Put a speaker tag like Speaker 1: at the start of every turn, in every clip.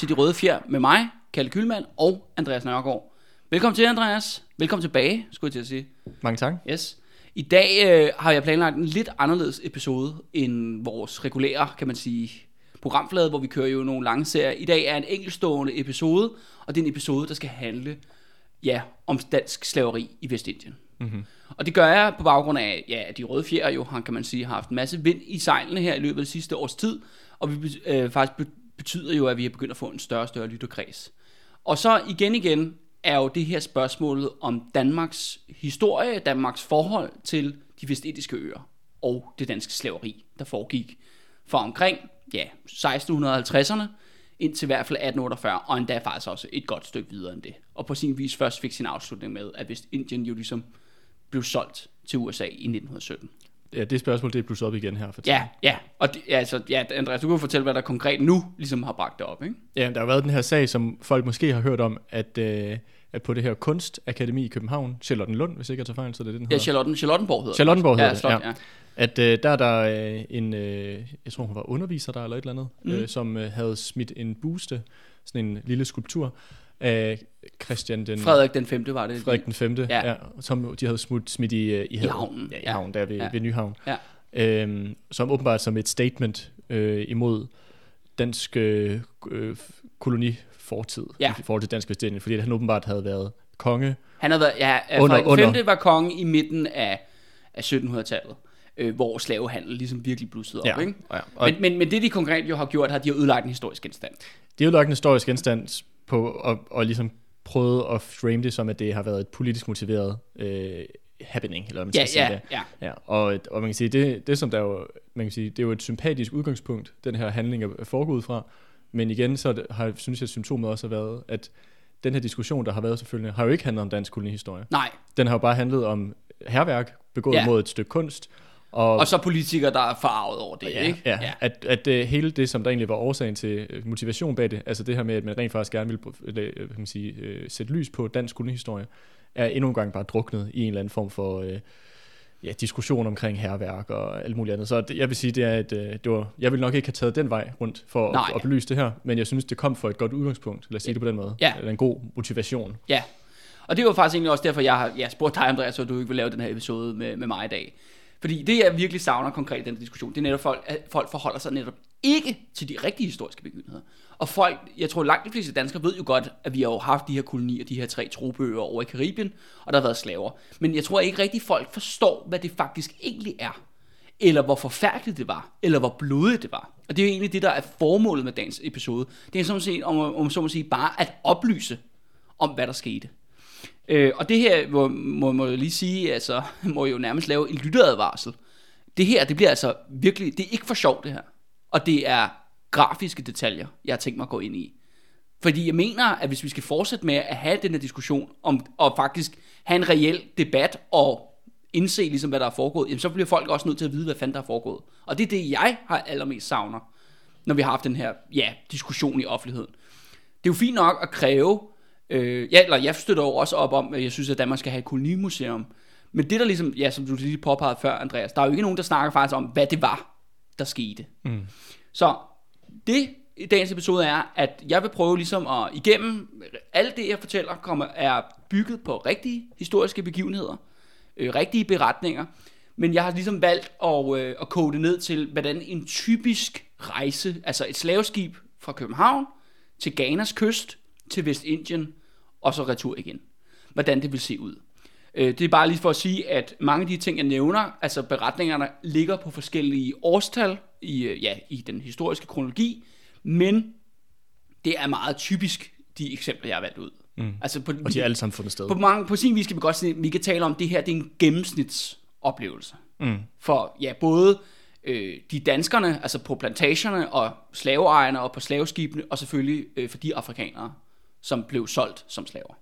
Speaker 1: til De Røde Fjer med mig, Kalle Kylmand og Andreas Nørgaard. Velkommen til, Andreas. Velkommen tilbage, skulle jeg til at sige.
Speaker 2: Mange tak.
Speaker 1: Yes. I dag øh, har jeg planlagt en lidt anderledes episode end vores regulære, kan man sige, programflade, hvor vi kører jo nogle lange serier. I dag er en enkeltstående episode, og det er en episode, der skal handle ja, om dansk slaveri i Vestindien. Mm-hmm. Og det gør jeg på baggrund af, ja, at de røde fjer jo, han kan man sige, har haft en masse vind i sejlene her i løbet af det sidste års tid, og vi øh, faktisk betyder jo, at vi er begyndt at få en større og større lytterkreds. Og så igen igen er jo det her spørgsmålet om Danmarks historie, Danmarks forhold til de vestindiske øer og det danske slaveri, der foregik for omkring ja, 1650'erne indtil i hvert fald 1848, og endda faktisk også et godt stykke videre end det. Og på sin vis først fik sin afslutning med, at Vestindien jo ligesom blev solgt til USA i 1917.
Speaker 2: Ja, det spørgsmål, det er blusset op igen her. For
Speaker 1: Ja, ja. Og det, altså, ja, Andreas, du kan fortælle, hvad der konkret nu ligesom har bragt det op, ikke?
Speaker 2: ja, der har været den her sag, som folk måske har hørt om, at, øh, at på det her kunstakademi i København, Charlottenlund, hvis ikke jeg tager fejl, så er det den
Speaker 1: Ja,
Speaker 2: hedder.
Speaker 1: Charlotten, Charlottenborg hedder
Speaker 2: Charlottenborg
Speaker 1: det.
Speaker 2: hedder
Speaker 1: ja,
Speaker 2: det,
Speaker 1: slot,
Speaker 2: ja.
Speaker 1: ja.
Speaker 2: At øh, der er der øh, en, øh, jeg tror hun var underviser der eller et eller andet, mm. øh, som øh, havde smidt en buste, sådan en lille skulptur af Christian den...
Speaker 1: Frederik den 5. var det.
Speaker 2: Frederik den 5.
Speaker 1: Ja.
Speaker 2: Ja. som de havde smidt, smidt i, øh, i, havet.
Speaker 1: havnen,
Speaker 2: Ja, i havnen, der ved,
Speaker 1: Ja.
Speaker 2: ved Nyhavn.
Speaker 1: Ja.
Speaker 2: Øhm, som åbenbart som et statement øh, imod dansk øh, øh, kolonifortid
Speaker 1: Ja.
Speaker 2: i forhold til dansk Vestindien, fordi han åbenbart havde været konge.
Speaker 1: Han havde været, ja,
Speaker 2: Under-
Speaker 1: Frederik den 5.
Speaker 2: under.
Speaker 1: var konge i midten af, af 1700-tallet, øh, hvor slavehandel ligesom virkelig blussede op,
Speaker 2: Ja,
Speaker 1: ikke?
Speaker 2: ja. Og
Speaker 1: Men, men, men det de konkret jo har gjort, har de jo ødelagt en historisk genstand.
Speaker 2: det er jo lagt en historisk genstand på og, og ligesom prøvet at frame det som, at det har været et politisk motiveret øh, happening, eller man skal
Speaker 1: Ja,
Speaker 2: sige
Speaker 1: ja,
Speaker 2: det.
Speaker 1: ja.
Speaker 2: Ja, og, og man kan sige, det, det som der jo, man kan sige, det er jo et sympatisk udgangspunkt, den her handling er foregået fra, men igen, så har, synes jeg, at symptomet også har været, at den her diskussion, der har været selvfølgelig, har jo ikke handlet om dansk kolonihistorie.
Speaker 1: Nej,
Speaker 2: Den har jo bare handlet om herværk begået
Speaker 1: ja.
Speaker 2: mod et stykke kunst, og,
Speaker 1: og så politikere, der er farvet over det,
Speaker 2: ja,
Speaker 1: ikke?
Speaker 2: ja, ja. at, at uh, hele det, som der egentlig var årsagen til uh, motivation bag det, altså det her med, at man rent faktisk gerne vil uh, hvad kan man sige, uh, sætte lys på dansk kolonihistorie, er endnu en gang bare druknet i en eller anden form for uh, ja, diskussion omkring herværk og alt muligt andet. Så det, jeg vil sige, det er uh, det var, jeg vil nok ikke have taget den vej rundt for
Speaker 1: Nej.
Speaker 2: at, at belyse det her, men jeg synes, det kom for et godt udgangspunkt, lad os sige det på den måde,
Speaker 1: Ja.
Speaker 2: eller en god motivation.
Speaker 1: Ja, og det var faktisk egentlig også derfor, jeg har ja, spurgt dig, Andreas, så du ikke vil lave den her episode med, med mig i dag. Fordi det, jeg virkelig savner konkret i den diskussion, det er netop, folk, at folk forholder sig netop ikke til de rigtige historiske begivenheder. Og folk, jeg tror langt de fleste danskere ved jo godt, at vi har jo haft de her kolonier, de her tre trobøger over i Karibien, og der har været slaver. Men jeg tror ikke rigtig, folk forstår, hvad det faktisk egentlig er. Eller hvor forfærdeligt det var, eller hvor blodigt det var. Og det er jo egentlig det, der er formålet med dagens episode. Det er sådan set, om, om så må sige, bare at oplyse om, hvad der skete. Øh, og det her må, må, må jeg lige sige, altså, må jo nærmest lave en lytteradvarsel. Det her, det bliver altså virkelig, det er ikke for sjovt det her. Og det er grafiske detaljer, jeg har tænkt mig at gå ind i. Fordi jeg mener, at hvis vi skal fortsætte med at have den her diskussion, om, og faktisk have en reel debat, og indse ligesom, hvad der er foregået, jamen, så bliver folk også nødt til at vide, hvad fanden der er foregået. Og det er det, jeg har allermest savner, når vi har haft den her ja, diskussion i offentligheden. Det er jo fint nok at kræve, øh, ja, eller jeg støtter jo også op om, at jeg synes, at Danmark skal have et kolonimuseum. Men det der ligesom, ja, som du lige påpegede før, Andreas, der er jo ikke nogen, der snakker faktisk om, hvad det var, der skete. Mm. Så det i dagens episode er, at jeg vil prøve ligesom at igennem, alt det jeg fortæller, kommer, er bygget på rigtige historiske begivenheder, øh, rigtige beretninger, men jeg har ligesom valgt at, øh, at kode det ned til, hvordan en typisk rejse, altså et slaveskib fra København til Ghanas kyst, til Vestindien, og så retur igen. Hvordan det vil se ud. Øh, Det er bare lige for at sige, at mange af de ting, jeg nævner, altså beretningerne, ligger på forskellige årstal i, øh, ja, i den historiske kronologi, men det er meget typisk, de eksempler, jeg har valgt ud. Mm. Altså på,
Speaker 2: Og de er alle sammen fundet sted.
Speaker 1: på, mange, på sin vis kan vi godt sige, at vi kan tale om, at det her det er en gennemsnitsoplevelse. Mm. For ja, både øh, de danskerne, altså på plantagerne og slaveejerne og på slaveskibene, og selvfølgelig øh, for de afrikanere, som blev solgt som slaver.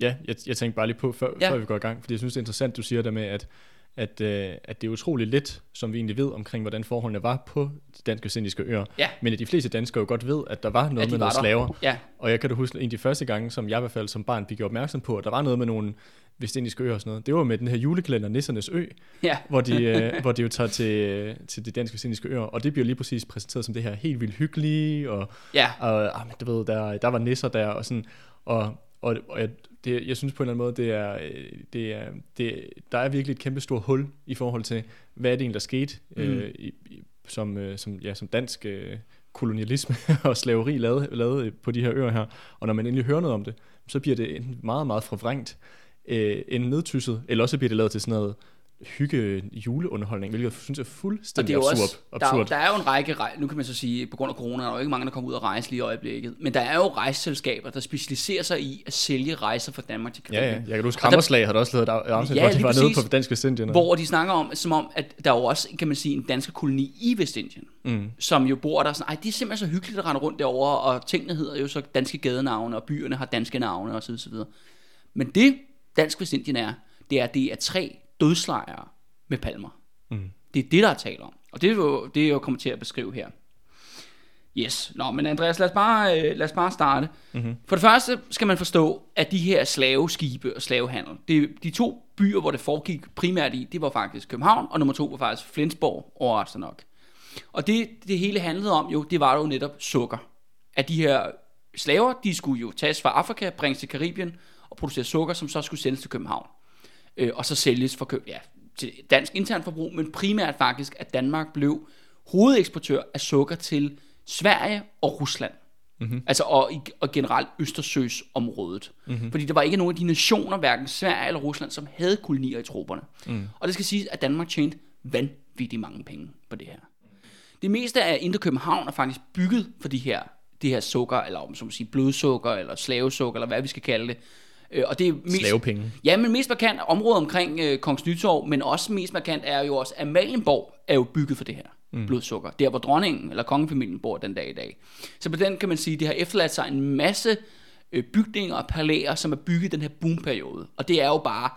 Speaker 2: Ja, jeg, jeg tænkte bare lige på, før,
Speaker 1: Ja.
Speaker 2: ja. før vi går i gang, fordi jeg synes, det er interessant, du siger der med, at, at, øh, at det er utroligt lidt, som vi egentlig ved omkring, hvordan forholdene var på de danske sindiske øer.
Speaker 1: Ja.
Speaker 2: Men at de fleste danskere jo godt ved, at der var noget
Speaker 1: At de
Speaker 2: med
Speaker 1: var
Speaker 2: nogle
Speaker 1: der.
Speaker 2: slaver.
Speaker 1: Ja.
Speaker 2: Og jeg kan da huske en af de første gange, som jeg i hvert fald som barn fik opmærksom på, at der var noget med nogle Vestindiske øer og sådan noget. Det var med den her julekalender Nissernes Ø,
Speaker 1: Ja.
Speaker 2: hvor de, øh, hvor de jo tager til, øh, til de danske vestindiske øer, og det bliver lige præcis præsenteret som det her helt vildt hyggelige, og,
Speaker 1: Ja.
Speaker 2: og ah, men du ved, der, der var nisser der, og sådan, og, og, og jeg, det, jeg synes på en eller anden måde, det er, øh, det er, det, der er virkelig et kæmpe stort hul i forhold til, hvad er det egentlig, der skete mm. øh, i, som, øh, som, ja, som dansk øh, kolonialisme og slaveri lavede, lavede på de her øer her. Og når man endelig hører noget om det, så bliver det meget, meget forvrængt, øh, end nedtysset, eller også bliver det lavet til sådan noget hygge juleunderholdning, hvilket jeg synes er
Speaker 1: Og det
Speaker 2: fuldstændig
Speaker 1: er
Speaker 2: absurd.
Speaker 1: også, der, er,
Speaker 2: absurd.
Speaker 1: jo- der er jo en række, nu kan man så sige, på grund af corona, er der jo ikke mange, der kommer ud og rejse lige i øjeblikket, men der er jo rejseselskaber, der specialiserer sig i at sælge rejser fra Danmark til
Speaker 2: Ja,
Speaker 1: Karibien.
Speaker 2: ja. Jeg kan huske,
Speaker 1: der-
Speaker 2: Hammerslag har der også lavet et afsnit,
Speaker 1: Ja,
Speaker 2: ja, hvor de var nede på Dansk Vestindien.
Speaker 1: Hvor de snakker om, som om, at der er jo også, kan man sige, en dansk koloni i Vestindien,
Speaker 2: Mm.
Speaker 1: som jo bor der sådan, ej, det er simpelthen så hyggeligt at rende rundt derovre, og tingene hedder jo så danske gadenavne, og byerne har danske navne, så videre. Men det, Dansk Vestindien er, det er, det er tre dødslejre med palmer.
Speaker 2: Mm.
Speaker 1: Det er det, der er tale om. Og det er jo det, jeg kommer til at beskrive her. Yes. Nå, men Andreas, lad os bare, øh, lad os bare starte.
Speaker 2: Mm-hmm.
Speaker 1: For det første skal man forstå, at de her slaveskibe og slavehandel, det, de to byer, hvor det foregik primært i, det var faktisk København, og nummer to var faktisk Flensborg, overraskende nok. Og det, det hele handlede om jo, det var jo netop sukker. At de her slaver, de skulle jo tages fra Afrika, bringes til Karibien og producere sukker, som så skulle sendes til København. Øh, og så sælges for, ja, til dansk internt forbrug, men primært faktisk, at Danmark blev hovedeksportør af sukker til Sverige og Rusland.
Speaker 2: Mm-hmm.
Speaker 1: Altså og, og generelt Østersøsområdet. Mm-hmm. Fordi der var ikke nogen af de nationer, hverken Sverige eller Rusland, som havde kolonier i troberne. Mm. Og det skal siges, at Danmark tjente vanvittigt mange penge på det her. Det meste af Indre København er faktisk bygget for de her, de her sukker, eller om som man sige, blodsukker, eller slavesukker, eller hvad vi skal kalde det. Øh, Og det er mest,
Speaker 2: Slavepenge.
Speaker 1: Ja, men mest markant området omkring øh, Kongens Nytorv, men også mest markant er jo også, at Amalienborg er jo bygget for det her mm. blodsukker. Der hvor dronningen eller kongefamilien bor den dag i dag. Så på den kan man sige, det har efterladt sig en masse øh, bygninger og palæer, som er bygget i den her boomperiode. Og det er jo bare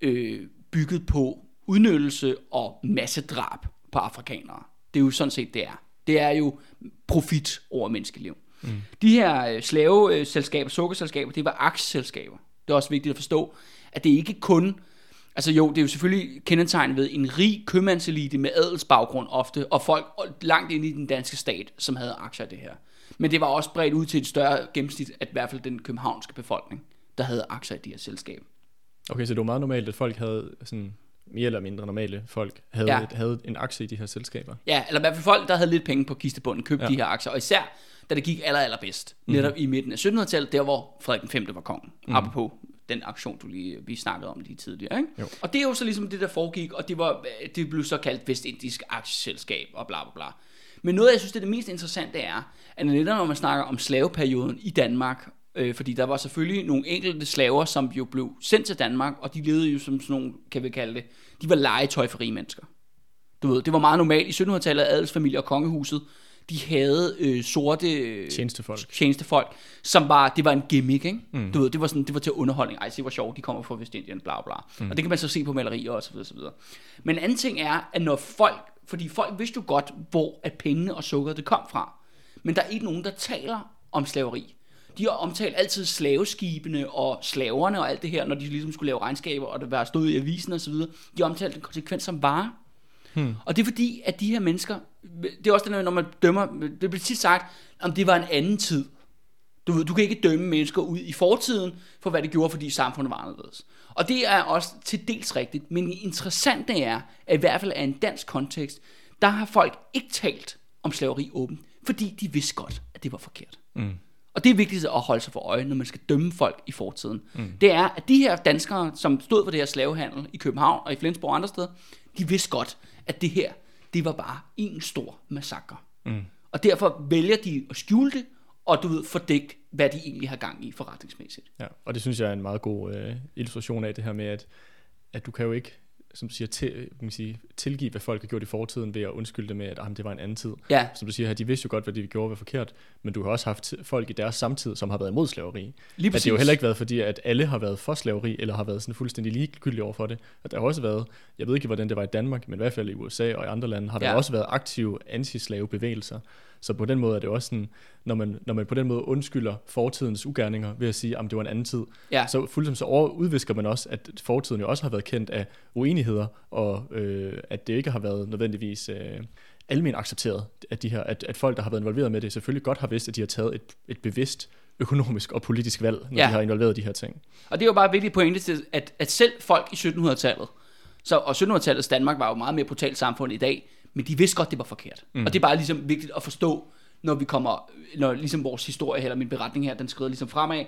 Speaker 1: øh, bygget på udnyttelse og massedrab på afrikanere. Det er jo sådan set det er. Det er jo profit over menneskeliv. Mm. De her øh, slaveselskaber, sukkerselskaber, det var aktieselskaber. Det er også vigtigt at forstå, at det ikke kun... Altså jo, det er jo selvfølgelig kendetegnet ved en rig købmandselite med adelsbaggrund ofte, og folk langt ind i den danske stat, som havde aktier i det her. Men det var også bredt ud til et større gennemsnit, at i hvert fald den københavnske befolkning, der havde aktier i de her selskaber.
Speaker 2: Okay, så det var meget normalt, at folk havde sådan mere eller mindre normale folk havde,
Speaker 1: Ja.
Speaker 2: havde en aktie i de her selskaber.
Speaker 1: Ja, eller i hvert fald folk, der havde lidt penge på kistebunden, købte ja. De her aktier. Og især, da det gik aller, allerbedst. Netop i midten af 1700-tallet, der hvor Frederik V var kongen. Mm. Apropos den aktion, du lige, vi snakkede om lige tidligere. Ikke?
Speaker 2: Jo.
Speaker 1: Og det er jo så ligesom det, der foregik, og det, var, det blev så kaldt Vestindisk Aktieselskab og bla bla bla. Men noget, jeg synes, det er det mest interessante er, at netop når man snakker om slaveperioden i Danmark, øh, fordi der var selvfølgelig nogle enkelte slaver, som jo blev sendt til Danmark, og de levede jo som sådan nogle, kan vi kalde det, de var legetøj for rige mennesker. Du ved, det var meget normalt i 1700-tallet, at adelsfamilier og kongehuset, de havde øh, sorte øh,
Speaker 2: Tjenestefolk.
Speaker 1: tjenestefolk, som var, det var en gimmick, ikke? Mm. Du ved, det var, sådan, det var til underholdning. Ej, se hvor sjovt, de kommer fra Vestindien, bla bla. Mm. Og det kan man så se på malerier og så videre, så videre. Men en anden ting er, at når folk, fordi folk vidste jo godt, hvor at pengene og sukkeret det kom fra. Men der er ikke nogen, der taler om slaveri. De har omtalt altid slaveskibene og slaverne og alt det her, når de ligesom skulle lave regnskaber, og det var stået i avisen og så videre. De har omtalt den konsekvens som vare. Hmm. Og det er fordi, at de her mennesker, det er også den, når man dømmer, det bliver tit sagt, om det var en anden tid. Du, du kan ikke dømme mennesker ud i fortiden for, hvad det gjorde, fordi samfundet var anderledes. Og det er også til dels rigtigt, men det interessante er, at i hvert fald af en dansk kontekst, der har folk ikke talt om slaveri åbent, fordi de vidste godt, at det var forkert.
Speaker 2: Mm.
Speaker 1: Og det er vigtigt at holde sig for øje, når man skal dømme folk i fortiden. Mm. Det er, at de her danskere, som stod for det her slavehandel i København og i Flensborg og andre steder, de vidste godt, at det her, det var bare en stor massakre.
Speaker 2: Mm.
Speaker 1: Og derfor vælger de at skjule det, og du ved, fordække, hvad de egentlig har gang i forretningsmæssigt.
Speaker 2: Ja, og det synes jeg er en meget god øh, illustration af det her med, at, at du kan jo ikke som siger, til, kan man sige, tilgive, hvad folk har gjort i fortiden ved at undskylde det med, at ah, det var en anden tid.
Speaker 1: Ja,
Speaker 2: Som du siger her, de vidste jo godt, hvad de gjorde var forkert, men du har også haft folk i deres samtid, som har været imod slaveri.
Speaker 1: lige
Speaker 2: At det
Speaker 1: præcis.
Speaker 2: har jo heller ikke været fordi, at alle har været for slaveri, eller har været sådan fuldstændig ligegyldige over for det. At der har også været, jeg ved ikke, hvordan det var i Danmark, men i hvert fald i USA og i andre lande, har der
Speaker 1: Ja.
Speaker 2: også været aktive antislavebevægelser, Så på den måde er det også sådan, når man, når man på den måde undskylder fortidens ugerninger ved at sige, at det var en anden tid,
Speaker 1: Ja.
Speaker 2: så fuldstændig så over, udvisker man også, at fortiden jo også har været kendt af uenigheder, og øh, at det ikke har været nødvendigvis øh, almen accepteret, at, de her, at, at folk, der har været involveret med det, selvfølgelig godt har vidst, at de har taget et, et bevidst økonomisk og politisk valg, når
Speaker 1: Ja.
Speaker 2: de har involveret de her ting.
Speaker 1: Og det er jo bare vigtigt pointe til, at, at selv folk i 1700-tallet, så, og 1700-tallets Danmark var jo meget mere brutalt samfund i dag, men de vidste godt, det var forkert. Mm. Og det er bare ligesom vigtigt at forstå, når vi kommer, når ligesom vores historie, eller min beretning her, den skrider ligesom fremad,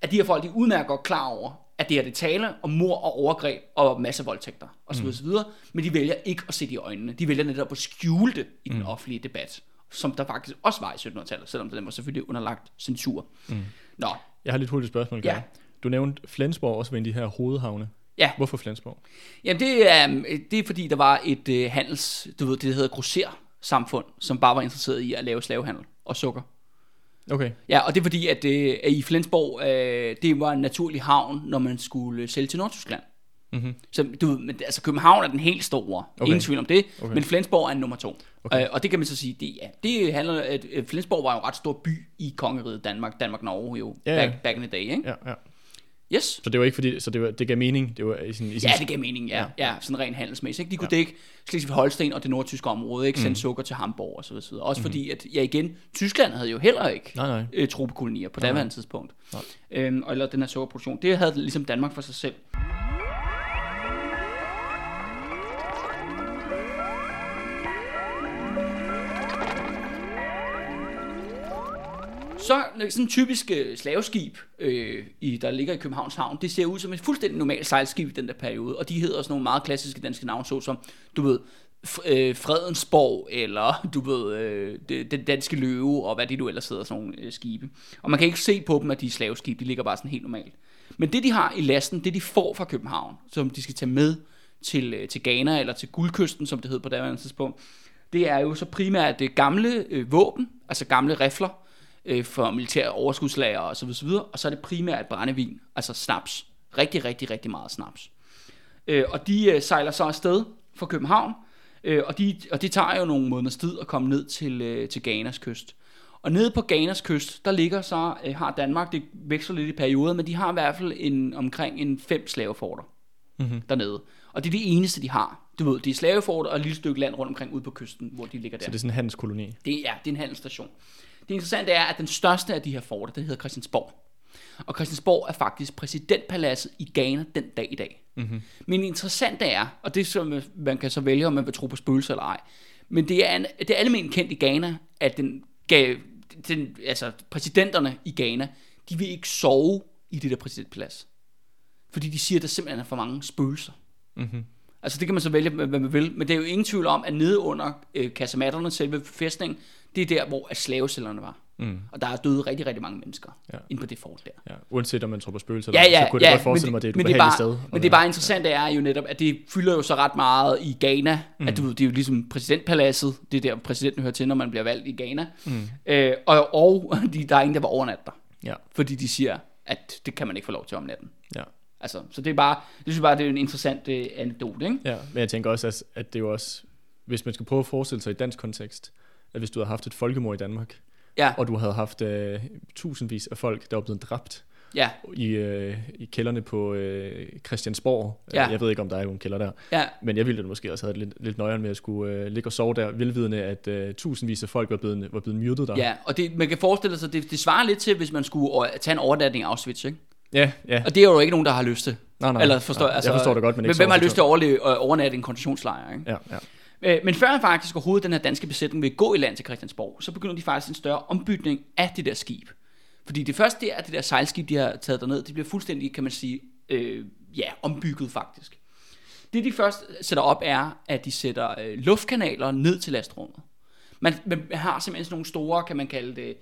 Speaker 1: at de her folk, de er udmærket godt klar over, at det her det taler om mor og overgreb og masse voldtægter osv. Mm. osv. Men de vælger ikke at se det i øjnene. De vælger netop at skjule det i den mm. offentlige debat, som der faktisk også var i 1700-tallet, selvom den var selvfølgelig underlagt censur. Mm. Nå,
Speaker 2: Jeg har lidt hurtigt spørgsmål.
Speaker 1: Ja.
Speaker 2: Karen. Du nævnte Flensborg også ved en af de her hovedhavne.
Speaker 1: Ja.
Speaker 2: Hvorfor Flensborg?
Speaker 1: Jamen det er, det er fordi, der var et øh, handels, du ved, det der hedder grosser samfund, som bare var interesseret i at lave slavehandel og sukker.
Speaker 2: Okay.
Speaker 1: Ja, og det er fordi, at, øh, at i Flensborg, øh, det var en naturlig havn, når man skulle sælge til Nordtyskland.
Speaker 2: Mm-hmm.
Speaker 1: Så du ved, men, altså København er den helt store, okay. Ingen tvivl om det, okay. Men Flensborg er nummer to.
Speaker 2: Okay.
Speaker 1: Øh, og det kan man så sige, det, ja, det handler, at øh, Flensborg var jo en ret stor by i kongeriget Danmark, Danmark-Norge jo,
Speaker 2: Ja, ja.
Speaker 1: back, back in the day, ikke?
Speaker 2: Ja, ja.
Speaker 1: Yes.
Speaker 2: Så det var ikke fordi, så det, var, det gav mening, det var i sin, i sin
Speaker 1: Ja, det gav mening, ja.
Speaker 2: Ja.
Speaker 1: ja. sådan rent handelsmæssigt. Ikke? De kunne ja. dække Slesvig-Holsten og det nordtyske område, ikke?
Speaker 2: Mm.
Speaker 1: sende sukker til Hamburg og så videre. Også fordi, at, ja igen, Tyskland havde jo heller ikke
Speaker 2: Nej, nej.
Speaker 1: øh, tropekolonier på
Speaker 2: Nej,
Speaker 1: daværende
Speaker 2: nej.
Speaker 1: tidspunkt.
Speaker 2: Nej.
Speaker 1: Øhm, og eller den her sukkerproduktion. Det havde ligesom Danmark for sig selv. Så sådan en typisk øh, slaveskib, øh, i, der ligger i Københavns Havn, det ser ud som et fuldstændig normalt sejlskib i den der periode, og de hedder sådan nogle meget klassiske danske navne, såsom, du ved, øh, Fredensborg, eller du ved, øh, det, den danske løve, og hvad det nu ellers hedder, sådan nogle øh, skibe. Og man kan ikke se på dem, at de er slaveskib, de ligger bare sådan helt normalt. Men det de har i lasten, det de får fra København, som de skal tage med til, øh, til Ghana, eller til Guldkysten, som det hed på daværende tidspunkt, det er jo så primært det gamle øh, våben, altså gamle rifler, øh, for militære overskudslager og så videre, så videre, og så er det primært brændevin, altså snaps. Rigtig, rigtig, rigtig meget snaps. Øh, og de øh, sejler så afsted fra København, øh, og, de, og det tager jo nogle måneders tid at komme ned til, øh, til Ghanas kyst. Og nede på Ghanas kyst, der ligger så, øh, har Danmark, det veksler lidt i perioder, men de har i hvert fald en, omkring en fem slaveforter
Speaker 2: Mm-hmm.
Speaker 1: dernede. Og det er det eneste, de har. Du ved, det er slaveforter og et lille stykke land rundt omkring ude på kysten, hvor de ligger der.
Speaker 2: Så det er sådan en handelskoloni.
Speaker 1: Det er, det er en handelsstation. Det interessante er, at den største af de her forter, den hedder Christiansborg. Og Christiansborg er faktisk præsidentpaladset i Ghana den dag i dag.
Speaker 2: Mm-hmm.
Speaker 1: Men det interessante er, og det som man kan så vælge, om man vil tro på spøgelser eller ej, men det er, en, det er almindeligt kendt i Ghana, at den, gav, den, altså præsidenterne i Ghana, de vil ikke sove i det der præsidentplads. Fordi de siger, at der simpelthen er for mange spøgelser.
Speaker 2: Mm-hmm.
Speaker 1: Altså det kan man så vælge, hvad man vil, men det er jo ingen tvivl om, at nede under øh, kasematterne, selve fæstningen, det er der, hvor at slavecellerne var.
Speaker 2: Mm.
Speaker 1: Og der er døde rigtig, rigtig mange mennesker
Speaker 2: Ja.
Speaker 1: inde på det fort der.
Speaker 2: Ja, uanset om man tror på spøgelser,
Speaker 1: Ja, ja,
Speaker 2: så kunne jeg
Speaker 1: ja,
Speaker 2: godt forestille mig, at det er et
Speaker 1: men det er bare,
Speaker 2: sted.
Speaker 1: Men det er bare interessant, det er jo netop, at det fylder jo så ret meget i Ghana, mm. at du det er jo ligesom præsidentpaladset, det er der præsidenten hører til, når man bliver valgt i Ghana.
Speaker 2: Mm.
Speaker 1: Øh, og og de, der er ingen, der var overnat der,
Speaker 2: Ja,
Speaker 1: fordi de siger, at det kan man ikke få lov til om natten.
Speaker 2: ja.
Speaker 1: Altså, så det er bare, det synes jeg bare, det er en interessant øh, anekdote, ikke?
Speaker 2: Ja, men jeg tænker også, at, at det er jo også, hvis man skal prøve at forestille sig i dansk kontekst, at hvis du havde haft et folkemord i Danmark,
Speaker 1: Ja,
Speaker 2: og du havde haft øh, tusindvis af folk, der var blevet dræbt
Speaker 1: ja,
Speaker 2: i, øh, i kælderne på øh, Christiansborg.
Speaker 1: Ja.
Speaker 2: Jeg ved ikke, om der er nogen kælder der.
Speaker 1: ja,
Speaker 2: Men jeg ville måske også have lidt, lidt nøjeren med at skulle øh, ligge og sove der, velvidende, at øh, tusindvis af folk var blevet, var blevet myrdet der.
Speaker 1: ja. Og det, man kan forestille sig, det, det svarer lidt til, hvis man skulle tage en overnatning af Auschwitz, ikke?
Speaker 2: ja. ja.
Speaker 1: Og det er jo ikke nogen, der har lyst til.
Speaker 2: Nej, nej,
Speaker 1: Eller forstår,
Speaker 2: nej,
Speaker 1: altså,
Speaker 2: jeg forstår det godt, men, ikke
Speaker 1: hvem har lyst til at overleve, øh, overnatte en koncentrationslejr, ikke?
Speaker 2: Ja, ja.
Speaker 1: Øh, Men før faktisk overhovedet den her danske besætning vil gå i land til Christiansborg, så begynder de faktisk en større ombytning af det der skib. Fordi det første der, at det der sejlskib, de har taget derned, det bliver fuldstændig, kan man sige, øh, ja, ombygget faktisk. Det de først sætter op er, at de sætter øh, luftkanaler ned til lastrummet. Man, man har simpelthen sådan nogle store, kan man kalde det,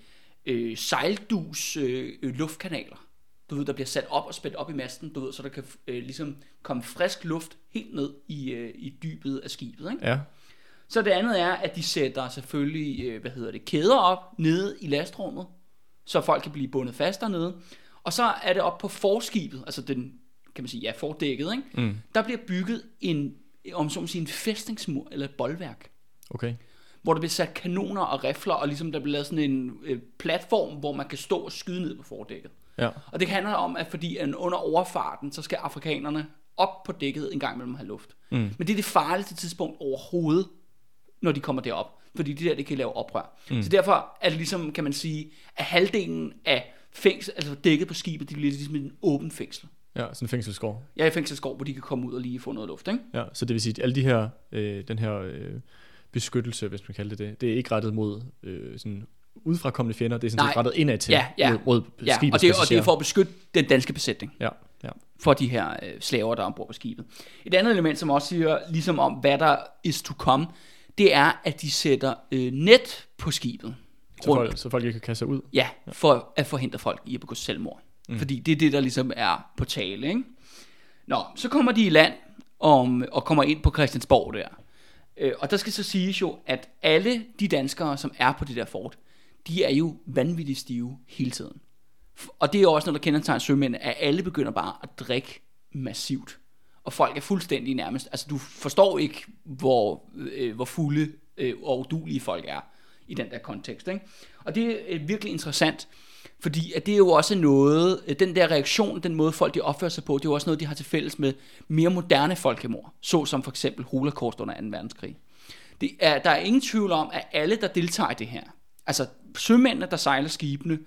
Speaker 1: øh, sejldus øh, øh luftkanaler. Du ved, der bliver sat op og spændt op i masten, du ved, så der kan øh, ligesom komme frisk luft helt ned i, øh, i dybet af skibet. Ikke?
Speaker 2: ja.
Speaker 1: Så det andet er, at de sætter selvfølgelig, øh, hvad hedder det, kæder op nede i lastrummet, så folk kan blive bundet fast dernede. Og så er det op på forskibet, altså den, kan man sige, ja, fordækket, ikke?
Speaker 2: Mm.
Speaker 1: der bliver bygget en, om sige, en fæstningsmur eller et boldværk.
Speaker 2: Okay.
Speaker 1: hvor der bliver sat kanoner og rifler, og ligesom der bliver lavet sådan en øh, platform, hvor man kan stå og skyde ned på fordækket.
Speaker 2: Ja.
Speaker 1: Og det handler om, at fordi at under overfarten, så skal afrikanerne op på dækket en gang imellem have luft. Mm. Men det er det farligste tidspunkt overhovedet, når de kommer derop. Fordi det der, det kan lave oprør. Mm. Så derfor er det ligesom, kan man sige, at halvdelen af fængsel, altså dækket på skibet, det bliver ligesom en åben fængsel.
Speaker 2: Ja, sådan en fængselsgård.
Speaker 1: Er i fængselsgård, hvor de kan komme ud og lige få noget luft, ikke?
Speaker 2: Ja, så det vil sige, at alle de her, øh, den her øh, beskyttelse, hvis man kalder det det, det er ikke rettet mod øh, sådan udefrakommende fjender, det er sådan set rettet indad til
Speaker 1: Ja, ja.
Speaker 2: mod, mod
Speaker 1: Ja, og det, og det er for at beskytte den danske besætning.
Speaker 2: Ja, ja.
Speaker 1: for de her øh, slaver, der er ombord på skibet. Et andet element, som også siger ligesom om, hvad der is to come, det er, at de sætter øh, net på skibet.
Speaker 2: Så,
Speaker 1: Rundt.
Speaker 2: folk, så folk ikke kan kaste sig ud.
Speaker 1: Ja, for at forhindre folk i at begå selvmord. Mm. Fordi det er det, der ligesom er på tale. Ikke? Nå, så kommer de i land om, og kommer ind på Christiansborg der. Øh, og der skal så siges jo, at alle de danskere, som er på det der fort, de er jo vanvittigt stive hele tiden. Og det er jo også noget, der kendetegner sømænd, at alle begynder bare at drikke massivt. Og folk er fuldstændig nærmest, altså du forstår ikke, hvor, øh, hvor fulde øh, og udulige folk er i den der kontekst. Ikke? Og det er øh, virkelig interessant, fordi at det er jo også noget, øh, den der reaktion, den måde folk de opfører sig på, det er jo også noget, de har til fælles med mere moderne folkemord, såsom for eksempel holocaust under 2. verdenskrig. Det er, der er ingen tvivl om, at alle, der deltager i det her, altså sømændene, der sejler skibene,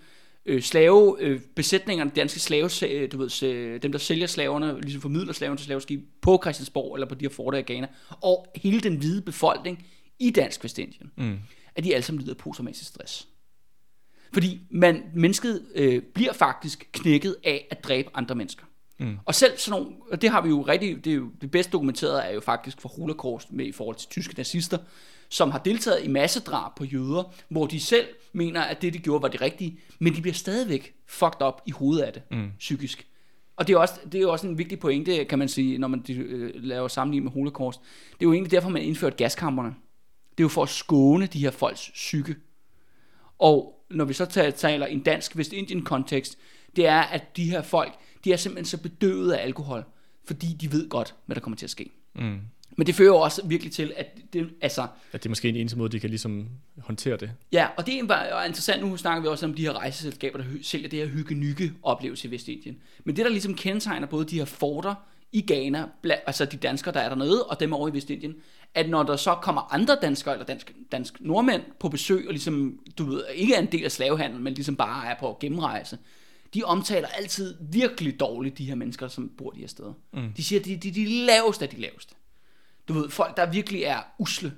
Speaker 1: øh, slave, øh, besætningerne, danske slave, øh, du ved, øh, dem der sælger slaverne, ligesom formidler slaverne til slaveskib på Christiansborg, eller på de her forter i Ghana, og hele den hvide befolkning i Dansk Vestindien, mm. at de alle sammen lider af posttraumatisk stress. Fordi man, mennesket øh, bliver faktisk knækket af at dræbe andre mennesker. Mm. Og selv sådan nogle, og det har vi jo rigtig, det, er jo, det bedst dokumenteret er jo faktisk for Holocaust med i forhold til tyske nazister, som har deltaget i massedrab på jøder, hvor de selv mener, at det de gjorde var det rigtige, men de bliver stadigvæk fucked up i hovedet af det, mm. psykisk. Og det er, også, det er jo også en vigtig pointe, kan man sige, når man øh, laver sammenligning med Holocaust. Det er jo egentlig derfor, man indførte gaskammerne. Det er jo for at skåne de her folks psyke. Og når vi så taler, en dansk Vestindien-kontekst, det er, at de her folk, de er simpelthen så bedøvet af alkohol, fordi de ved godt, hvad der kommer til at ske. Mm. Men det fører jo også virkelig til, at det, altså,
Speaker 2: At det er måske en eneste måde, de kan ligesom håndtere det.
Speaker 1: ja, og det er interessant, nu snakker vi også om de her rejseselskaber, der sælger det her hygge oplevelse i Vestindien. Men det, der ligesom kendetegner både de her forter i Ghana, altså de danskere, der er dernede, og dem over i Vestindien, at når der så kommer andre danskere, eller dansk, dansk nordmænd på besøg, og ligesom, du ved, ikke er en del af slavehandel, men ligesom bare er på gennemrejse, de omtaler altid virkelig dårligt de her mennesker, som bor de her steder. Mm. De siger, at de, de, de er de laveste af de laveste. Du ved, folk, der virkelig er usle.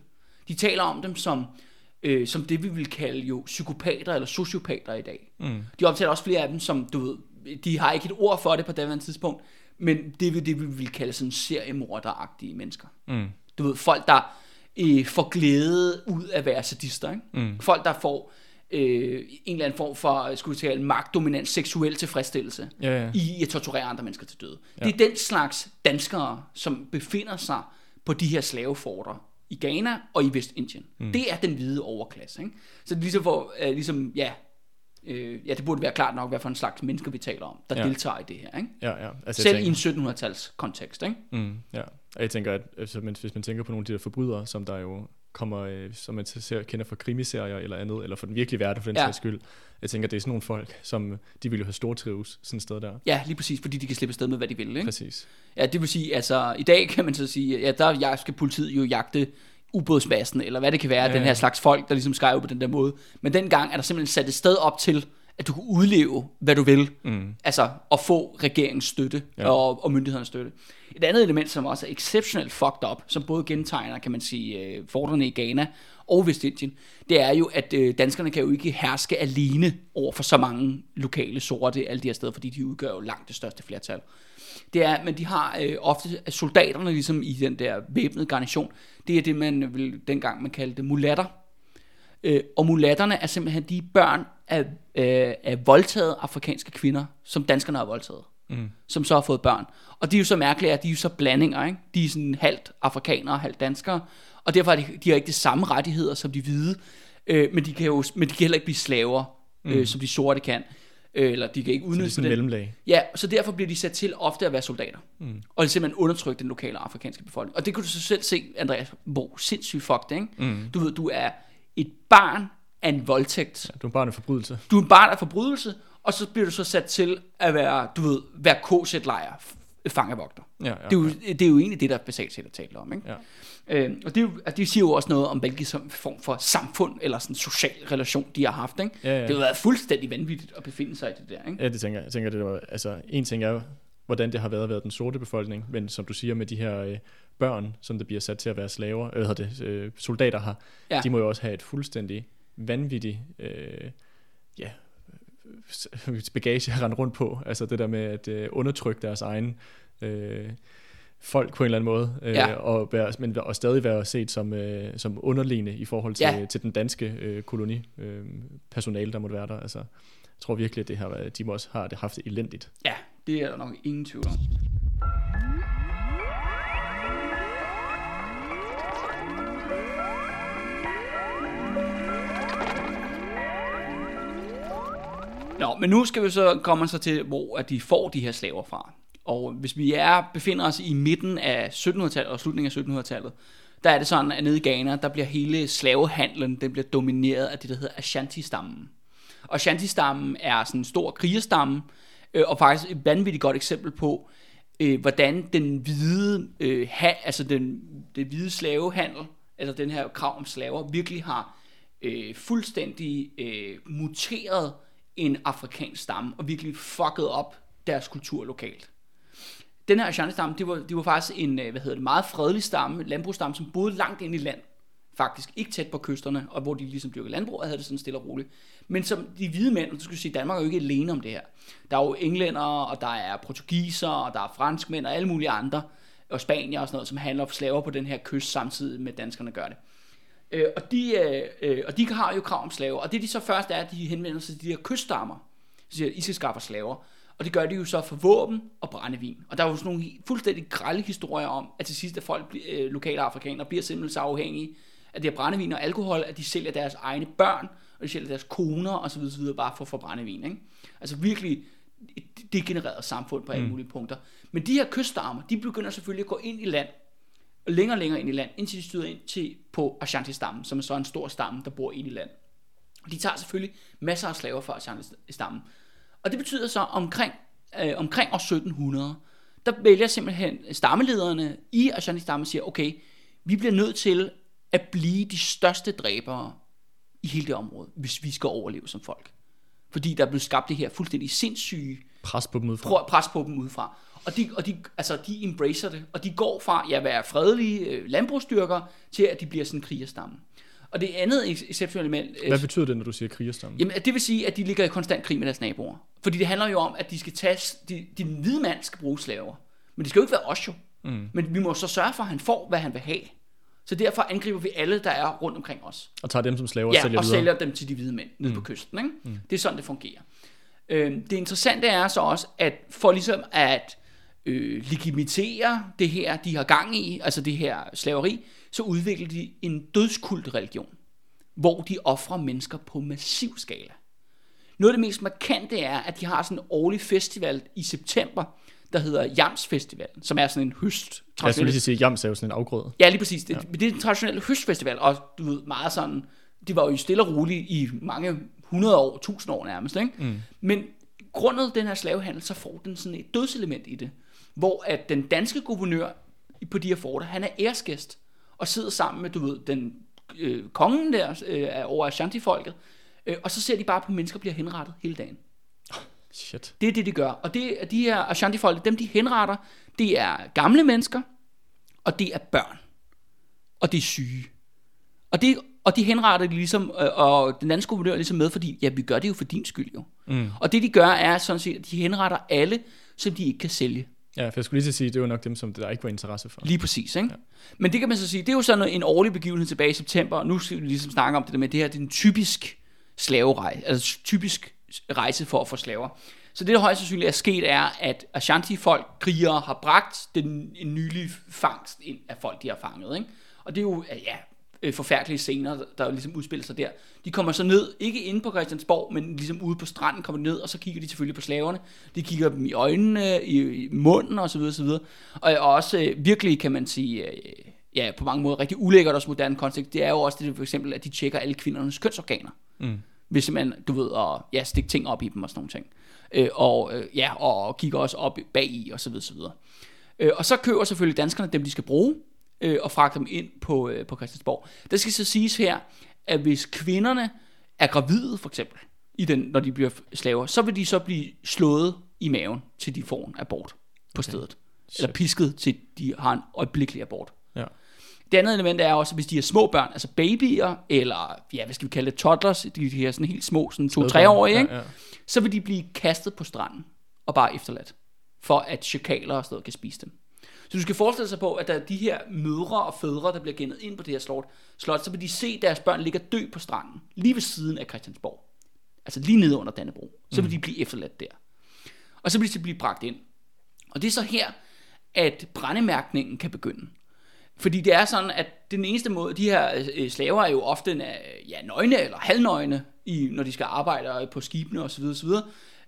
Speaker 1: De taler om dem som, øh, som det, vi vil kalde jo psykopater eller sociopater i dag. Mm. De omtaler også flere af dem som, du ved, de har ikke et ord for det på det tidspunkt, men det er det, vi vil kalde sådan seriemorderagtige mennesker. Mm. Du ved, folk, der øh, får glæde ud af at være sadister. Ikke? Mm. Folk, der får øh, en eller anden form for, skulle vi tale, magtdominant seksuel tilfredsstillelse
Speaker 2: Ja, ja.
Speaker 1: i at torturere andre mennesker til døde. Ja. Det er den slags danskere, som befinder sig på de her slaveforter i Ghana og i Vestindien. Mm. Det er den hvide overklasse. Ikke? Så det er ligesom for, øh, ligesom, ja, øh, ja, det burde være klart nok, hvad for en slags mennesker vi taler om, der ja. Deltager i det her. Ikke?
Speaker 2: Ja, ja. Altså,
Speaker 1: Selv
Speaker 2: jeg
Speaker 1: i en
Speaker 2: tænker,
Speaker 1: 1700-tals kontekst. Ikke?
Speaker 2: mm, ja. Og jeg tænker, at altså, hvis man tænker på nogle af de der forbrydere, som der jo kommer, øh, som man ser, kender fra krimiserier eller andet, eller fra den virkelige verden for den
Speaker 1: ja.
Speaker 2: sags skyld. Jeg tænker, det er sådan nogle folk, som de vil jo have stortrives sådan et sted der.
Speaker 1: Ja, lige præcis, fordi de kan slippe afsted med, hvad de vil. Ikke?
Speaker 2: Præcis.
Speaker 1: Ja, det vil sige, altså i dag kan man så sige, ja, der skal politiet jo jagte ubådsmassen, eller hvad det kan være, ja,
Speaker 2: Ja,
Speaker 1: den her slags folk, der ligesom skriver på den der måde. Men dengang er der simpelthen sat et sted op til, at du kan udleve, hvad du vil. Mm. Altså at få regeringens støtte ja.
Speaker 2: Ja.
Speaker 1: og, og myndighedernes støtte. Et andet element, som også er exceptionelt fucked up, som både gentegner, kan man sige, øh, fordrene i Ghana og Vestindien, det er jo, at øh, danskerne kan jo ikke herske alene over for så mange lokale sorte alle de her steder, fordi de udgør jo langt det største flertal. Det er, men de har øh, ofte soldaterne ligesom i den der væbnede garnison, det er det, man vil dengang man kaldte mulatter. Øh, og mulatterne er simpelthen de børn af, øh, af voldtaget afrikanske kvinder, som danskerne har voldtaget. Mm. Som så har fået børn. Og det er jo så mærkeligt, at de er jo så blandinger, ikke? De er sådan halvt afrikanere, halvt danskere. Og derfor har de, de har ikke de samme rettigheder som de hvide. Øh, men, de kan jo, men de kan heller ikke blive slaver, øh, som de sorte kan. øh, eller de kan ikke
Speaker 2: Så det er
Speaker 1: udnytte
Speaker 2: mellemlag.
Speaker 1: Ja, så derfor bliver de sat til ofte at være soldater. Mm. Og simpelthen undertrykke den lokale afrikanske befolkning. Og det kan du så selv se, Andreas, hvor sindssygt fucked det, ikke? Mm. Du ved, du er et barn af en voldtægt.
Speaker 2: Du er en forbrydelse.
Speaker 1: Du er en barn af forbrydelse, og så bliver du så sat til at være, du ved, være KZ-lejr, fangevogter.
Speaker 2: Ja, ja,
Speaker 1: det, er jo, det er jo egentlig det, der basalt set er talt om. Ikke?
Speaker 2: Ja.
Speaker 1: Øh, og det, er jo, altså, det siger jo også noget om, hvilken form for samfund eller sådan social relation, de har haft. Ikke?
Speaker 2: Ja, ja.
Speaker 1: Det har været fuldstændig vanvittigt at befinde sig i det der. Ikke?
Speaker 2: Ja, det tænker jeg. Jeg tænker, det var, altså, en ting er jo, hvordan det har været være den sorte befolkning, men som du siger med de her øh, børn, som der bliver sat til at være slaver, eller hvad hedder det, øh, soldater har,
Speaker 1: Ja.
Speaker 2: de må jo også have et fuldstændig vanvittigt, øh, ja, øh, bagage at rende rundt på. Altså det der med at øh, undertrykke deres egen øh, folk på en eller anden måde, øh,
Speaker 1: Ja.
Speaker 2: og, være, men og stadig være set som, øh, som underliggende i forhold til,
Speaker 1: Ja.
Speaker 2: til den danske øh, koloni øh, personale, der måtte være der. Altså, jeg tror virkelig, at det været, de også har det haft det elendigt.
Speaker 1: Ja, det er der nok ingen tvivl om. Nå, men nu skal vi så komme så til, hvor at de får de her slaver fra. Og hvis vi er befinder os i midten af 1700-tallet og slutningen af 1700-tallet, der er det sådan, at nede i Ghana, der bliver hele slavehandlen, den bliver domineret af det, der hedder Ashanti-stammen. Og Ashanti-stammen er sådan en stor krigerstamme, øh, og faktisk et vanvittigt godt eksempel på, øh, hvordan den hvide, øh, ha, altså den, det hvide slavehandel, altså den her krav om slaver, virkelig har øh, fuldstændig øh, muteret en afrikansk stamme, og virkelig fucked op deres kultur lokalt. Den her Ashanti-stamme, det var, det var faktisk en øh, hvad hedder det, meget fredelig stamme, landbrugsstamme, som boede langt ind i land. Faktisk ikke tæt på kysterne, og hvor de ligesom dyrkede landbrug, og havde det sådan stille og roligt. Men som de hvide mænd, og du skal sige, Danmark er jo ikke alene om det her. Der er jo englænder, og der er portugiser, og der er franskmænd, og alle mulige andre, og spanier og sådan noget, som handler for slaver på den her kyst, samtidig med danskerne gør det. Øh, og, de, øh, øh, og de har jo krav om slaver, og det de så først er, at de henvender sig til de her kyststammer, så siger, at I skal skaffe slaver. Og det gør de jo så for våben og brændevin. Og der er jo sådan nogle fuldstændig grælde historier om, at til sidst, at folk, øh, lokale afrikanere, bliver simpelthen så afhængige af det her brændevin og alkohol, at de sælger deres egne børn, og de sælger deres koner osv. osv. bare for at få brændevin. Ikke? Altså virkelig et degenereret samfund på alle mulige punkter. Men de her kyststammer, de begynder selvfølgelig at gå ind i land, længere og længere ind i land, indtil de støder ind til på Ashanti-stammen, som er så en stor stamme, der bor ind i land. De tager selvfølgelig masser af slaver fra Ashanti-stammen. Og det betyder så, omkring, øh, omkring år 1700, der vælger simpelthen stammelederne i Ashanti-stammen og siger, okay, vi bliver nødt til at blive de største dræbere i hele det område, hvis vi skal overleve som folk. Fordi der er blevet skabt det her fuldstændig sindssyge
Speaker 2: Pres på dem udefra.
Speaker 1: presse på dem udefra. Og de, og de, altså, de embracer det, og de går fra ja, at være fredelige øh, landbrugsstyrker, til at de bliver sådan en krigerstamme. Og det andet ex- exceptionelle element, øh,
Speaker 2: Hvad betyder det, når du siger krigerstamme?
Speaker 1: jamen, det vil sige, at de ligger i konstant krig med deres naboer. Fordi det handler jo om, at de skal tage, de, de hvide mand skal bruge slaver. Men det skal jo ikke være os jo. Mm. Men vi må så sørge for, at han får, hvad han vil have. Så derfor angriber vi alle, der er rundt omkring os.
Speaker 2: Og tager dem som slaver og
Speaker 1: Ja,
Speaker 2: sælger
Speaker 1: og
Speaker 2: videre?
Speaker 1: sælger dem til de hvide mænd nede mm. på kysten. Ikke? Mm. Det er sådan, det fungerer. Øh, det interessante er så også, at for ligesom at øh, legitimere det her, de har gang i, altså det her slaveri, så udvikler de en dødskult-religion, hvor de offrer mennesker på massiv skala. Noget af det mest markante er, at de har sådan en årlig festival i september, der hedder Jams Festival, som er sådan en høst.
Speaker 2: Jeg skulle lige sige, jams er jo sådan en afgrøde.
Speaker 1: Ja, lige præcis. Det, ja. det er en traditionel høstfestival, og du ved, meget sådan, det var jo stille og roligt i mange hundrede år, tusind år nærmest, ikke? Mm. Men grundet den her slavehandel, så får den sådan et dødselement i det, hvor at den danske guvernør på de her forter, han er æresgæst, og sidder sammen med, du ved, den øh, kongen der øh, over Ashanti-folket, øh, og så ser de bare på, at mennesker bliver henrettet hele dagen.
Speaker 2: Shit.
Speaker 1: Det er det, de gør. Og det er de her Ashanti-folk, dem de henretter, det er gamle mennesker, og det er børn. Og det er syge. Og, det, og de henretter de ligesom, øh, og den danske guvernør er ligesom med, fordi ja, vi gør det jo for din skyld jo. Mm. Og det de gør er sådan set, at de henretter alle, som de ikke kan sælge.
Speaker 2: Ja, for jeg skulle lige til at sige, det var nok dem, som der ikke var interesse for.
Speaker 1: Lige præcis, ikke? Ja. Men det kan man så sige, det er jo sådan en årlig begivenhed tilbage i september, og nu skal vi ligesom snakke om det der med, det her det er en typisk slaverejse, altså typisk rejse for at få slaver. Så det, der højst sandsynligt er sket, er, at Ashanti-folk, krigere, har bragt den, en nylig fangst ind af folk, de har fanget, ikke? Og det er jo, ja, øh, forfærdelige scener, der, ligesom udspiller sig der. De kommer så ned, ikke inde på Christiansborg, men ligesom ude på stranden kommer de ned, og så kigger de selvfølgelig på slaverne. De kigger dem i øjnene, i, i munden osv. osv. Og, og også øh, virkelig, kan man sige, øh, ja, på mange måder rigtig ulækkert også moderne kontekst, det er jo også det for eksempel, at de tjekker alle kvindernes kønsorganer.
Speaker 2: Mm.
Speaker 1: Hvis man, du ved, at ja, stikke ting op i dem og sådan nogle ting. Øh, og, øh, ja, og kigger også op bag i og så videre, så videre. Øh, og så køber selvfølgelig danskerne dem, de skal bruge, øh, og fragter dem ind på, øh, på Christiansborg. Der skal så siges her, at hvis kvinderne er gravide, for eksempel, i den, når de bliver slaver, så vil de så blive slået i maven, til de får en abort på okay. stedet. Eller pisket, til de har en øjeblikkelig abort.
Speaker 2: Ja.
Speaker 1: Det andet element er også, hvis de er små børn, altså babyer, eller ja, hvad skal vi kalde det, toddlers, de, de her sådan helt små, sådan to-treårige, ikke?
Speaker 2: Ja, ja.
Speaker 1: så vil de blive kastet på stranden og bare efterladt, for at chakaler og sådan noget kan spise dem. Så du skal forestille sig på, at der er de her mødre og fædre, der bliver gennet ind på det her slot, slot, så vil de se deres børn ligge og dø på stranden, lige ved siden af Christiansborg. Altså lige nede under Dannebro. Så vil de blive efterladt der. Og så vil de blive bragt ind. Og det er så her, at brændemærkningen kan begynde. Fordi det er sådan, at den eneste måde, de her øh, slaver er jo ofte øh, ja, nøgne eller halvnøgne, i, når de skal arbejde på skibene osv. osv.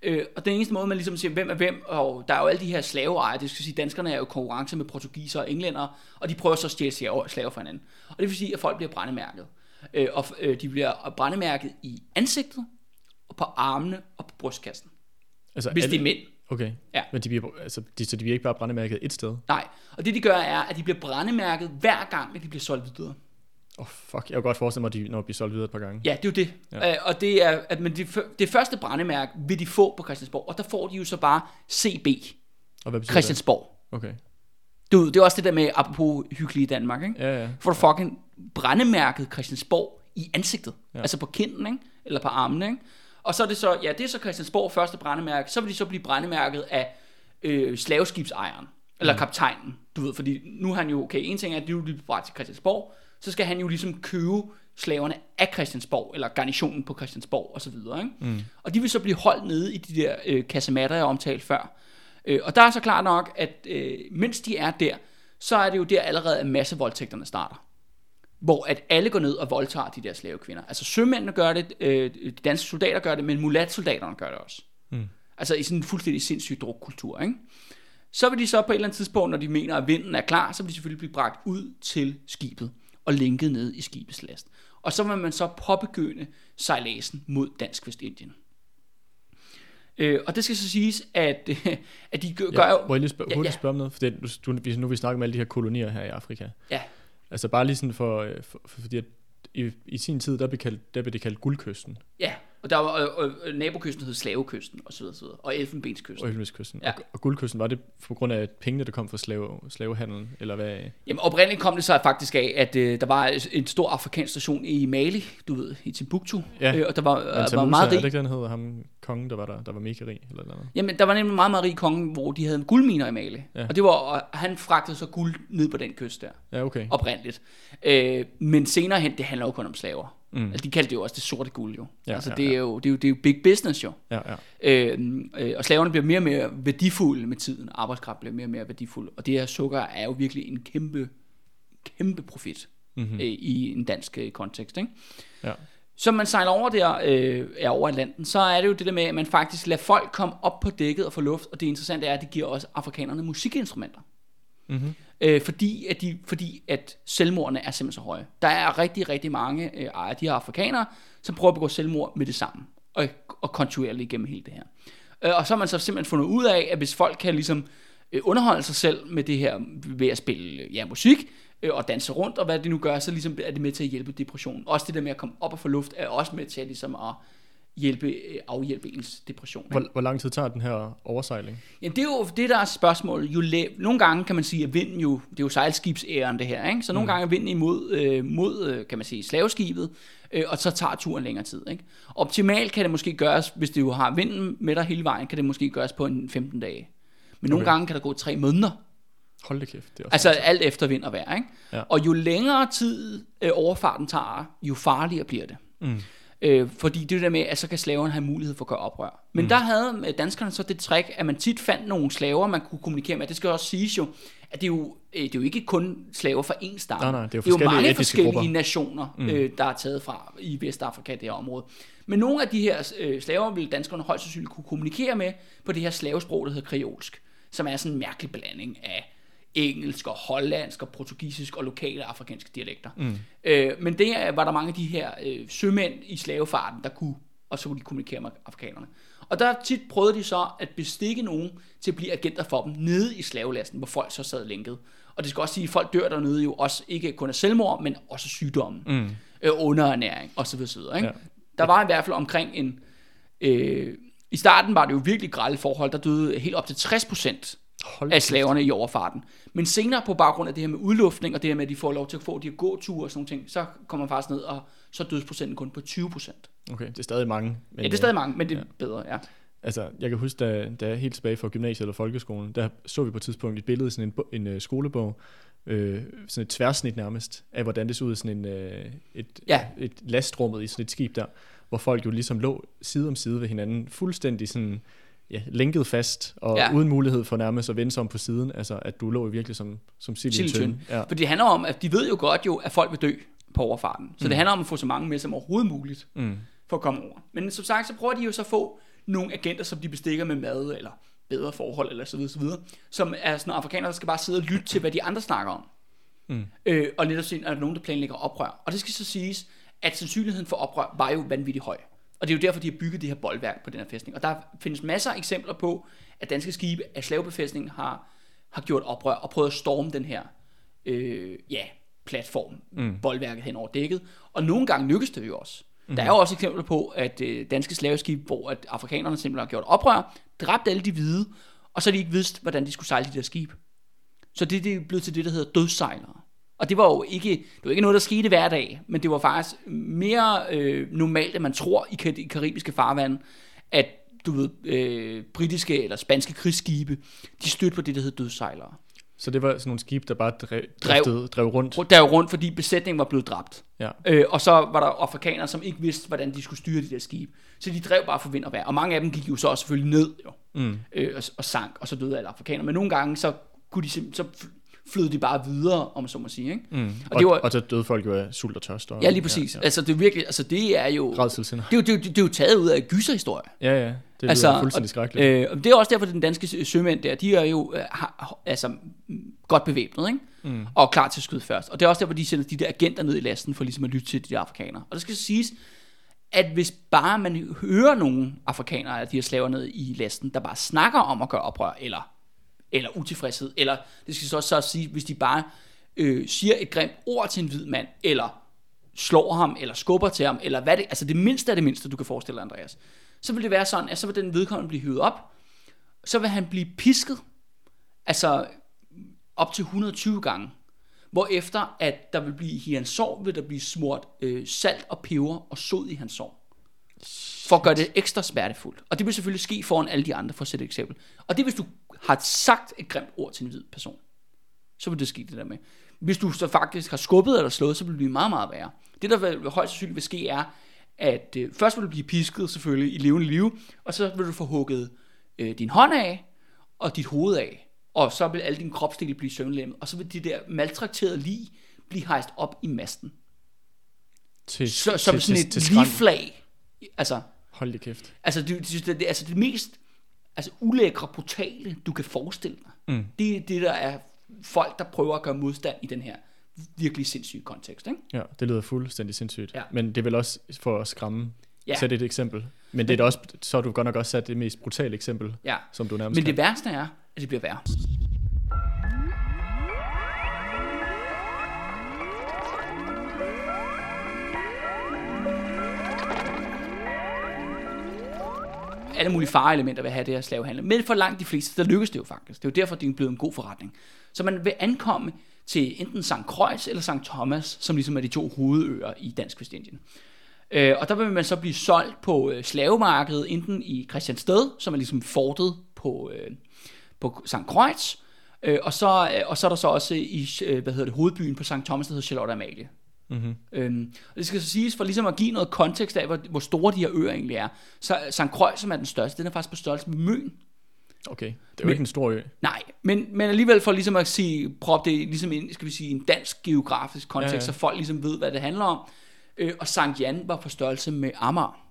Speaker 1: Øh, og den eneste måde, man ligesom siger, hvem er hvem, og der er jo alle de her slaveejere, det skal sige, danskerne er jo konkurrence med portugiser og englænder, og de prøver så at stjæle slaver, slaver fra hinanden. Og det vil sige, at folk bliver brændemærket. Øh, og øh, de bliver brændemærket i ansigtet, og på armene og på brystkassen.
Speaker 2: Altså,
Speaker 1: Hvis
Speaker 2: er
Speaker 1: det er mænd.
Speaker 2: Okay,
Speaker 1: Ja.
Speaker 2: men de bliver, altså, de, så de bliver ikke bare brændemærket et sted?
Speaker 1: Nej, og det de gør er, at de bliver brændemærket hver gang, at de bliver solgt videre.
Speaker 2: Oh, fuck. Jeg kan godt forestille mig, at de når de bliver solgt videre et par gange.
Speaker 1: Ja, det er jo det.
Speaker 2: Ja.
Speaker 1: Øh, og det er, at men det, det første brændemærke vil de få på Christiansborg, og der får de jo så bare CB,
Speaker 2: Og hvad betyder
Speaker 1: Christiansborg.
Speaker 2: det? Okay.
Speaker 1: Du, ved, det er også det der med, apropos hyggelige Danmark, ikke?
Speaker 2: Ja, ja.
Speaker 1: Får du fucking brændemærket Christiansborg i ansigtet.
Speaker 2: Ja.
Speaker 1: Ja. Altså på kinden, ikke? Eller på armene, ikke? Og så er det så, ja, det er så Christiansborg første brændemærke. Så vil de så blive brændemærket af øh, slaveskibsejeren. Eller
Speaker 2: Mm.
Speaker 1: kaptajnen, du ved. Fordi nu har han jo, okay, en ting er, at de vil blive bragt til Christiansborg. Så skal han jo ligesom købe slaverne af Christiansborg, eller garnitionen på Christiansborg, og så videre, ikke?
Speaker 2: Mm.
Speaker 1: Og de vil så blive holdt nede i de der øh, kasematter, jeg omtalte før. Øh, og der er så klart nok, at øh, mens de er der, så er det jo der allerede, at massevoldtægterne starter. Hvor at alle går ned og voldtager de der slavekvinder. Altså sømændene gør det, øh, de danske soldater gør det, men mulatsoldaterne gør det også.
Speaker 2: Mm.
Speaker 1: Altså i sådan en fuldstændig sindssyg drukkultur, ikke? Så vil de så på et eller andet tidspunkt, når de mener, at vinden er klar, så vil de selvfølgelig blive bragt ud til skibet og linket ned i skibets last. Og så vil man så påbegynde sejladsen mod Dansk Vestindien. Øh, og det skal så siges, at, at de gør,
Speaker 2: Ja,
Speaker 1: jo...
Speaker 2: må jeg lige spørge,
Speaker 1: Ja, ja.
Speaker 2: spørge om noget? For det, du, vi- nu vi snakket om alle de her kolonier her i Afrika.
Speaker 1: Ja,
Speaker 2: Altså bare lige sådan for, øh, for, for fordi at i, i sin tid, der blev, kaldt, der blev det kaldt guldkysten
Speaker 1: ja. Og der var, og, og, og nabokysten hed Slavekysten, og så videre, så videre. Og Elfenbenskysten.
Speaker 2: og Elfenbenskysten.
Speaker 1: Ja.
Speaker 2: Og, og guldkysten, var det på grund af pengene, der kom fra slave, slavehandlen, eller hvad?
Speaker 1: Jamen oprindeligt kom det så faktisk af, at øh, der var en stor afrikansk station i Mali, du ved, i Timbuktu.
Speaker 2: Ja,
Speaker 1: øh, og der var, øh, var meget
Speaker 2: er det
Speaker 1: rig.
Speaker 2: ikke den hedder ham, kongen, der var der, der var mega rig, eller noget?
Speaker 1: Jamen, der var nemlig en meget, meget rig konge, hvor de havde guldminer i Mali.
Speaker 2: Ja.
Speaker 1: Og det var, og han fragtede så guld ned på den kyst der,
Speaker 2: Ja, okay.
Speaker 1: oprindeligt. Øh, men senere hen, det handler jo kun om slaver.
Speaker 2: Mm.
Speaker 1: Altså, de kaldte det jo også det sorte guld jo.
Speaker 2: Ja,
Speaker 1: Ja, altså,
Speaker 2: ja,
Speaker 1: det,
Speaker 2: ja.
Speaker 1: er jo, det, er jo, det er jo big business jo.
Speaker 2: Ja, ja.
Speaker 1: Øh, øh, og slaverne bliver mere og mere værdifulde med tiden. Arbejdskraft bliver mere og mere værdifuld. Og det her sukker er jo virkelig en kæmpe, kæmpe profit
Speaker 2: Mm-hmm.
Speaker 1: øh, i en dansk øh, kontekst. Ikke?
Speaker 2: Ja.
Speaker 1: Så man sejler over der, øh, er over Atlanten, så er det jo det der med, at man faktisk lader folk komme op på dækket og få luft. Og det interessante er, at det giver også afrikanerne musikinstrumenter.
Speaker 2: Mm-hmm.
Speaker 1: Øh, fordi, at de, fordi at selvmordene er simpelthen så høje. Der er rigtig, rigtig mange øh, de her afrikanere, som prøver at begå selvmord med det samme. Og, og kontinuerligt igennem hele det her. Øh, og så har man så simpelthen fundet ud af, at hvis folk kan ligesom øh, underholde sig selv med det her, ved at spille ja, musik, øh, og danse rundt, og hvad det nu gør, så ligesom er det med til at hjælpe depression. Også det der med at komme op og få luft, er også med til at, ligesom at hjælpe, øh, afhjælpe ens depression. ikke?
Speaker 2: Hvor, hvor lang tid tager den her oversejling?
Speaker 1: Jamen det er jo det, der er spørgsmålet. Jo læ- nogle gange kan man sige, at vinden jo, det er jo sejlskibsæren det her, ikke? så nogle
Speaker 2: Mm.
Speaker 1: gange er vinden imod, øh, mod, øh, kan man sige, slaveskibet, øh, og så tager turen længere tid. Ikke? Optimalt kan det måske gøres, hvis du har vinden med dig hele vejen, kan det måske gøres på en 15 dage. Men nogle
Speaker 2: Okay.
Speaker 1: gange kan der gå tre måneder.
Speaker 2: Hold da kæft. Det er
Speaker 1: Altså alt efter vind og vejr. Ikke?
Speaker 2: Ja.
Speaker 1: Og jo længere tid øh, overfarten tager, jo farligere bliver det.
Speaker 2: Mm.
Speaker 1: Øh, fordi det er der med, at så kan slaverne have mulighed for at gøre oprør. Men mm. der havde danskerne så det trick, at man tit fandt nogle slaver, man kunne kommunikere med. Det skal også siges jo, at det er jo, øh, det er jo ikke kun slaver fra én stamme.
Speaker 2: Nej, nej, det er jo
Speaker 1: det er jo mange forskellige
Speaker 2: grupper.
Speaker 1: nationer, mm. øh, der er taget fra i Vestafrika, det her område. Men nogle af de her øh, slaver vil danskerne højst sandsynligt kunne kommunikere med på det her slavesprog, der hedder kreolsk, som er sådan en mærkelig blanding af engelsk og hollandsk og portugisisk og lokale afrikanske dialekter. Mm. Øh, men det var der mange af de her øh, sømænd i slavefarten, der kunne, og så kunne de kommunikere med afrikanerne. Og der tit prøvede de så at bestikke nogen til at blive agenter for dem nede i slavelasten, hvor folk så sad lænket. Og det skal også sige, at folk dør dernede jo også ikke kun af selvmord, men også sygdommen, mm. øh, underernæring osv. osv. Ikke?
Speaker 2: Ja.
Speaker 1: Der var i hvert fald omkring en... Øh, I starten var det jo virkelig grælde forhold, der døde helt op til 60 procent
Speaker 2: Hold
Speaker 1: af slaverne i overfarten. Men senere på baggrund af det her med udluftning, og det her med, at de får lov til at få de her gåture og sådan nogle ting, så kommer man faktisk ned, og så er dødsprocenten kun på 20 procent.
Speaker 2: Okay, det er stadig mange. Men,
Speaker 1: Ja, det er stadig mange, men det er bedre, ja.
Speaker 2: Altså, jeg kan huske, da, da jeg helt tilbage fra gymnasiet eller folkeskolen, der så vi på et tidspunkt et billede i sådan en, en uh, skolebog, øh, sådan et tværsnit nærmest, af hvordan det så ud i sådan en, øh, et,
Speaker 1: Ja.
Speaker 2: et lastrummet i sådan et skib der, hvor folk jo ligesom lå side om side ved hinanden, fuldstændig sådan, ja, lænket fast, og
Speaker 1: Ja.
Speaker 2: uden mulighed for nærmest at vende sig om på siden, altså at du lå virkelig som, som sild i en
Speaker 1: Sild i en
Speaker 2: tønde. Ja.
Speaker 1: For det handler om, at de ved jo godt jo, at folk vil dø på overfarten. Så mm. det handler om at få så mange med som overhovedet muligt,
Speaker 2: Mm.
Speaker 1: for at komme over. Men som sagt, så prøver de jo så at få nogle agenter, som de bestikker med mad, eller bedre forhold, eller så videre, så videre, som er sådan afrikanere, der skal bare sidde og lytte til, hvad de andre snakker om.
Speaker 2: Mm.
Speaker 1: Øh, og netop se, er der nogen, der planlægger oprør. Og det skal så siges, at sandsynligheden for oprør var jo vanvittigt høj. Og det er jo derfor, de har bygget det her boldværk på den her fæstning. Og der findes masser af eksempler på, at danske skibe af slavebefæstningen har, har gjort oprør og prøvet at storme den her øh, ja, platform, mm. boldværket hen over dækket. Og nogle gange lykkes det jo også. Mm. Der er jo også eksempler på, at øh, danske slaveskib, hvor at afrikanerne simpelthen har gjort oprør, dræbt alle de hvide, og så har de ikke vidst, hvordan de skulle sejle de der skib. Så det, det er blevet til det, der hedder dødssejlere. Og det var jo ikke, det var ikke noget, der skete hver dag, men det var faktisk mere øh, normalt, end man tror i i karibiske farvand, at du ved, øh, britiske eller spanske krigsskibe, de stødte på det, der hedder dødssejlere.
Speaker 2: Så det var sådan nogle skib, der bare drev,
Speaker 1: Drev.
Speaker 2: drev, drev rundt.
Speaker 1: Jo rundt, fordi besætningen var blevet dræbt.
Speaker 2: Ja.
Speaker 1: Øh, og så var der afrikanere, som ikke vidste, hvordan de skulle styre de der skibe. Så de drev bare for vind og vejr. Og mange af dem gik jo så også selvfølgelig ned jo,
Speaker 2: Mm.
Speaker 1: øh, og, og sank, og så døde alle afrikanere. Men nogle gange, så, kunne de så flød de bare videre, om man så må sige. Ikke?
Speaker 2: Mm.
Speaker 1: Og
Speaker 2: Og,
Speaker 1: det var-
Speaker 2: og så døde folk jo af sult og tørst. Og,
Speaker 1: Ja, lige præcis. Ja,
Speaker 2: Ja.
Speaker 1: Altså, det er virkelig, altså, det er jo... Det er, jo, det, er det er jo taget ud af gyserhistorie.
Speaker 2: Ja, ja. Det
Speaker 1: Altså,
Speaker 2: altså, fuldstændig skrækkeligt.
Speaker 1: Øh, og det er også derfor, at den danske sø- sømænd der, de er jo øh, har, altså, godt bevæbnet, ikke? Mm. Og klar til at skyde først. Og det er også derfor, de sender de der agenter ned i lasten, for ligesom at lytte til de der afrikanere. Og det skal siges, at hvis bare man hører nogle afrikanere af de her slaver ned i lasten, der bare snakker om at gøre oprør, eller, eller utilfredshed, eller det skal så også så sige, hvis de bare øh, siger et grimt ord til en hvid mand, eller slår ham, eller skubber til ham, eller hvad det, altså det mindste af det mindste, du kan forestille dig, Andreas, så vil det være sådan, at så vil den vedkommende blive hyvet op, så vil han blive pisket, altså op til 120 gange, hvorefter at der vil blive i hans sår, vil der blive smurt øh, salt og peber og sod i hans sår. For at gøre det ekstra smertefuldt. Og det vil selvfølgelig ske foran alle de andre, for at sætte et eksempel. Og det hvis du har sagt et grimt ord til en hvid person. Så vil det ske det der med. Hvis du så faktisk har skubbet eller slået, så vil det blive meget, meget værre. Det, der vil, højst sandsynligt vil ske, er, at øh, først vil du blive pisket selvfølgelig i levende liv, og så vil du få hugget øh, din hånd af, og dit hoved af, og så vil alle dine kropsdele blive søvnlemmet, og så vil de der maltrakterede lig blive hejst op i masten.
Speaker 2: Til,
Speaker 1: Så, som
Speaker 2: til,
Speaker 1: sådan
Speaker 2: til,
Speaker 1: et
Speaker 2: til skrald.
Speaker 1: ligflag. Altså,
Speaker 2: Hold det kæft.
Speaker 1: altså, det, det, det, det, altså det mest altså ulækre, brutale, du kan forestille dig.
Speaker 2: Mm.
Speaker 1: Det er det, der er folk, der prøver at gøre modstand i den her virkelig sindssyge kontekst. Ikke?
Speaker 2: Ja, det lyder fuldstændig sindssygt.
Speaker 1: Ja.
Speaker 2: Men det er vel også for at skræmme.
Speaker 1: Ja.
Speaker 2: Ja. Sæt et eksempel. Men det er da også, så har du godt nok også sat det mest brutale eksempel,
Speaker 1: Ja.
Speaker 2: som du nærmest
Speaker 1: Men
Speaker 2: kan.
Speaker 1: det værste er, at det bliver værre. Alle mulige fareelementer ved at have det her slavehandel. Men for langt de fleste, der lykkes det jo faktisk. Det er jo derfor, det er blevet en god forretning. Så man vil ankomme til enten St. Croix eller St. Thomas, som ligesom er de to hovedøer i Dansk Vestindien. Øh, og der vil man så blive solgt på øh, slavemarkedet, enten i Christiansted, som er ligesom fortet på, øh, på St. Croix, øh, og, så, øh, og så er der så også i øh, hvad hedder det, hovedbyen på St. Thomas, der hedder Charlotte Amalie.
Speaker 2: Mm-hmm.
Speaker 1: Øhm, og det skal så siges, for ligesom at give noget kontekst af, hvor, hvor store de her øer egentlig er. Så St. Croix, som er den største, den er faktisk på størrelse med Møn.
Speaker 2: Okay, det er jo
Speaker 1: Men-
Speaker 2: ikke en stor ø.
Speaker 1: Nej, men, men alligevel for ligesom at sige, prop det ligesom ind, skal vi sige, en dansk geografisk kontekst,
Speaker 2: Ja,
Speaker 1: ja, så folk ligesom ved, hvad det handler om. Øh, og Sankt Jan var på størrelse med Amager,